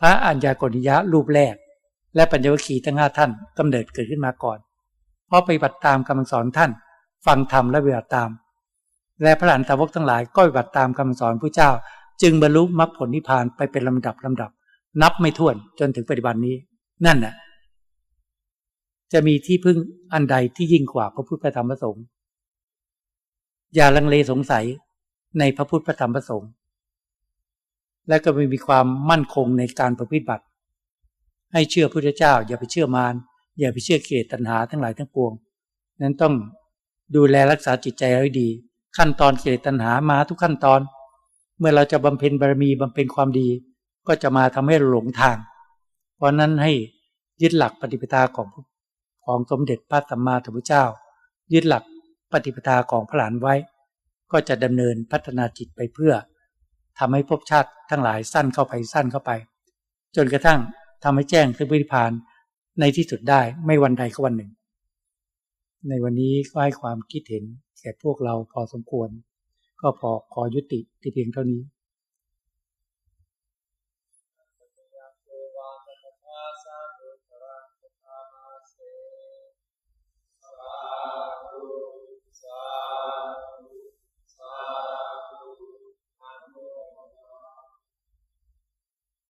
[SPEAKER 1] พระอัญญากรทยะรูปแรก และปัญญวคีทั้งห้าท่านกำเนิดเกิดขึ้นมาก่อน เพราะไปปฏิบัติตามคำสอนท่าน ฟังธรรมและเวลาตาม และพระหลานตาวกทั้งหลายก็ปฏิบัติตามคำสอนพระเจ้า จึงบรรลุมรรคผลนิพพานไปเป็นลำดับลำดับ นับไม่ถ้วนจนถึงปัจจุบันนี้ นั่นน่ะจะมีที่พึ่งอันใดที่ยิ่งกว่าพระพุทธธรรมพระสงฆ์อย่าลังเลสงสัยในพระพุทธธรรมพระสงฆ์และก็ไม่มีความมั่นคงในการประพฤติบัติ ให้เชื่อพระเจ้า อย่าไปเชื่อมารอย่าไปเชื่อเกตตัณหาทั้งหลายทั้งปวง นั้นต้องดูแลรักษาจิตใจให้ดี ขั้นตอนเกตตัณหามาทุกขั้นตอน เมื่อเราจะบำเพ็ญบารมีบำเพ็ญความดี ก็จะมาทำให้หลงทาง เพราะนั้นให้ยึดหลักปฏิปทาของของสมเด็จพระสัมมาสัมพุทธเจ้า ยึดหลักปฏิปทาของพระหลานไว้ ก็จะดำเนินพัฒนาจิตไปเพื่อทำให้ภพชาติทั้งหลายสั้นเข้าไปสั้นเข้าไป จนกระทั่ง ทำให้แจ้งถึงวิพานในที่สุดได้ไม่วันใดก็วันหนึ่ง ในวันนี้ก็ให้ความคิดเห็นแก่พวกเราพอสมควร ก็พอขอยุติที่เพียงเท่านี้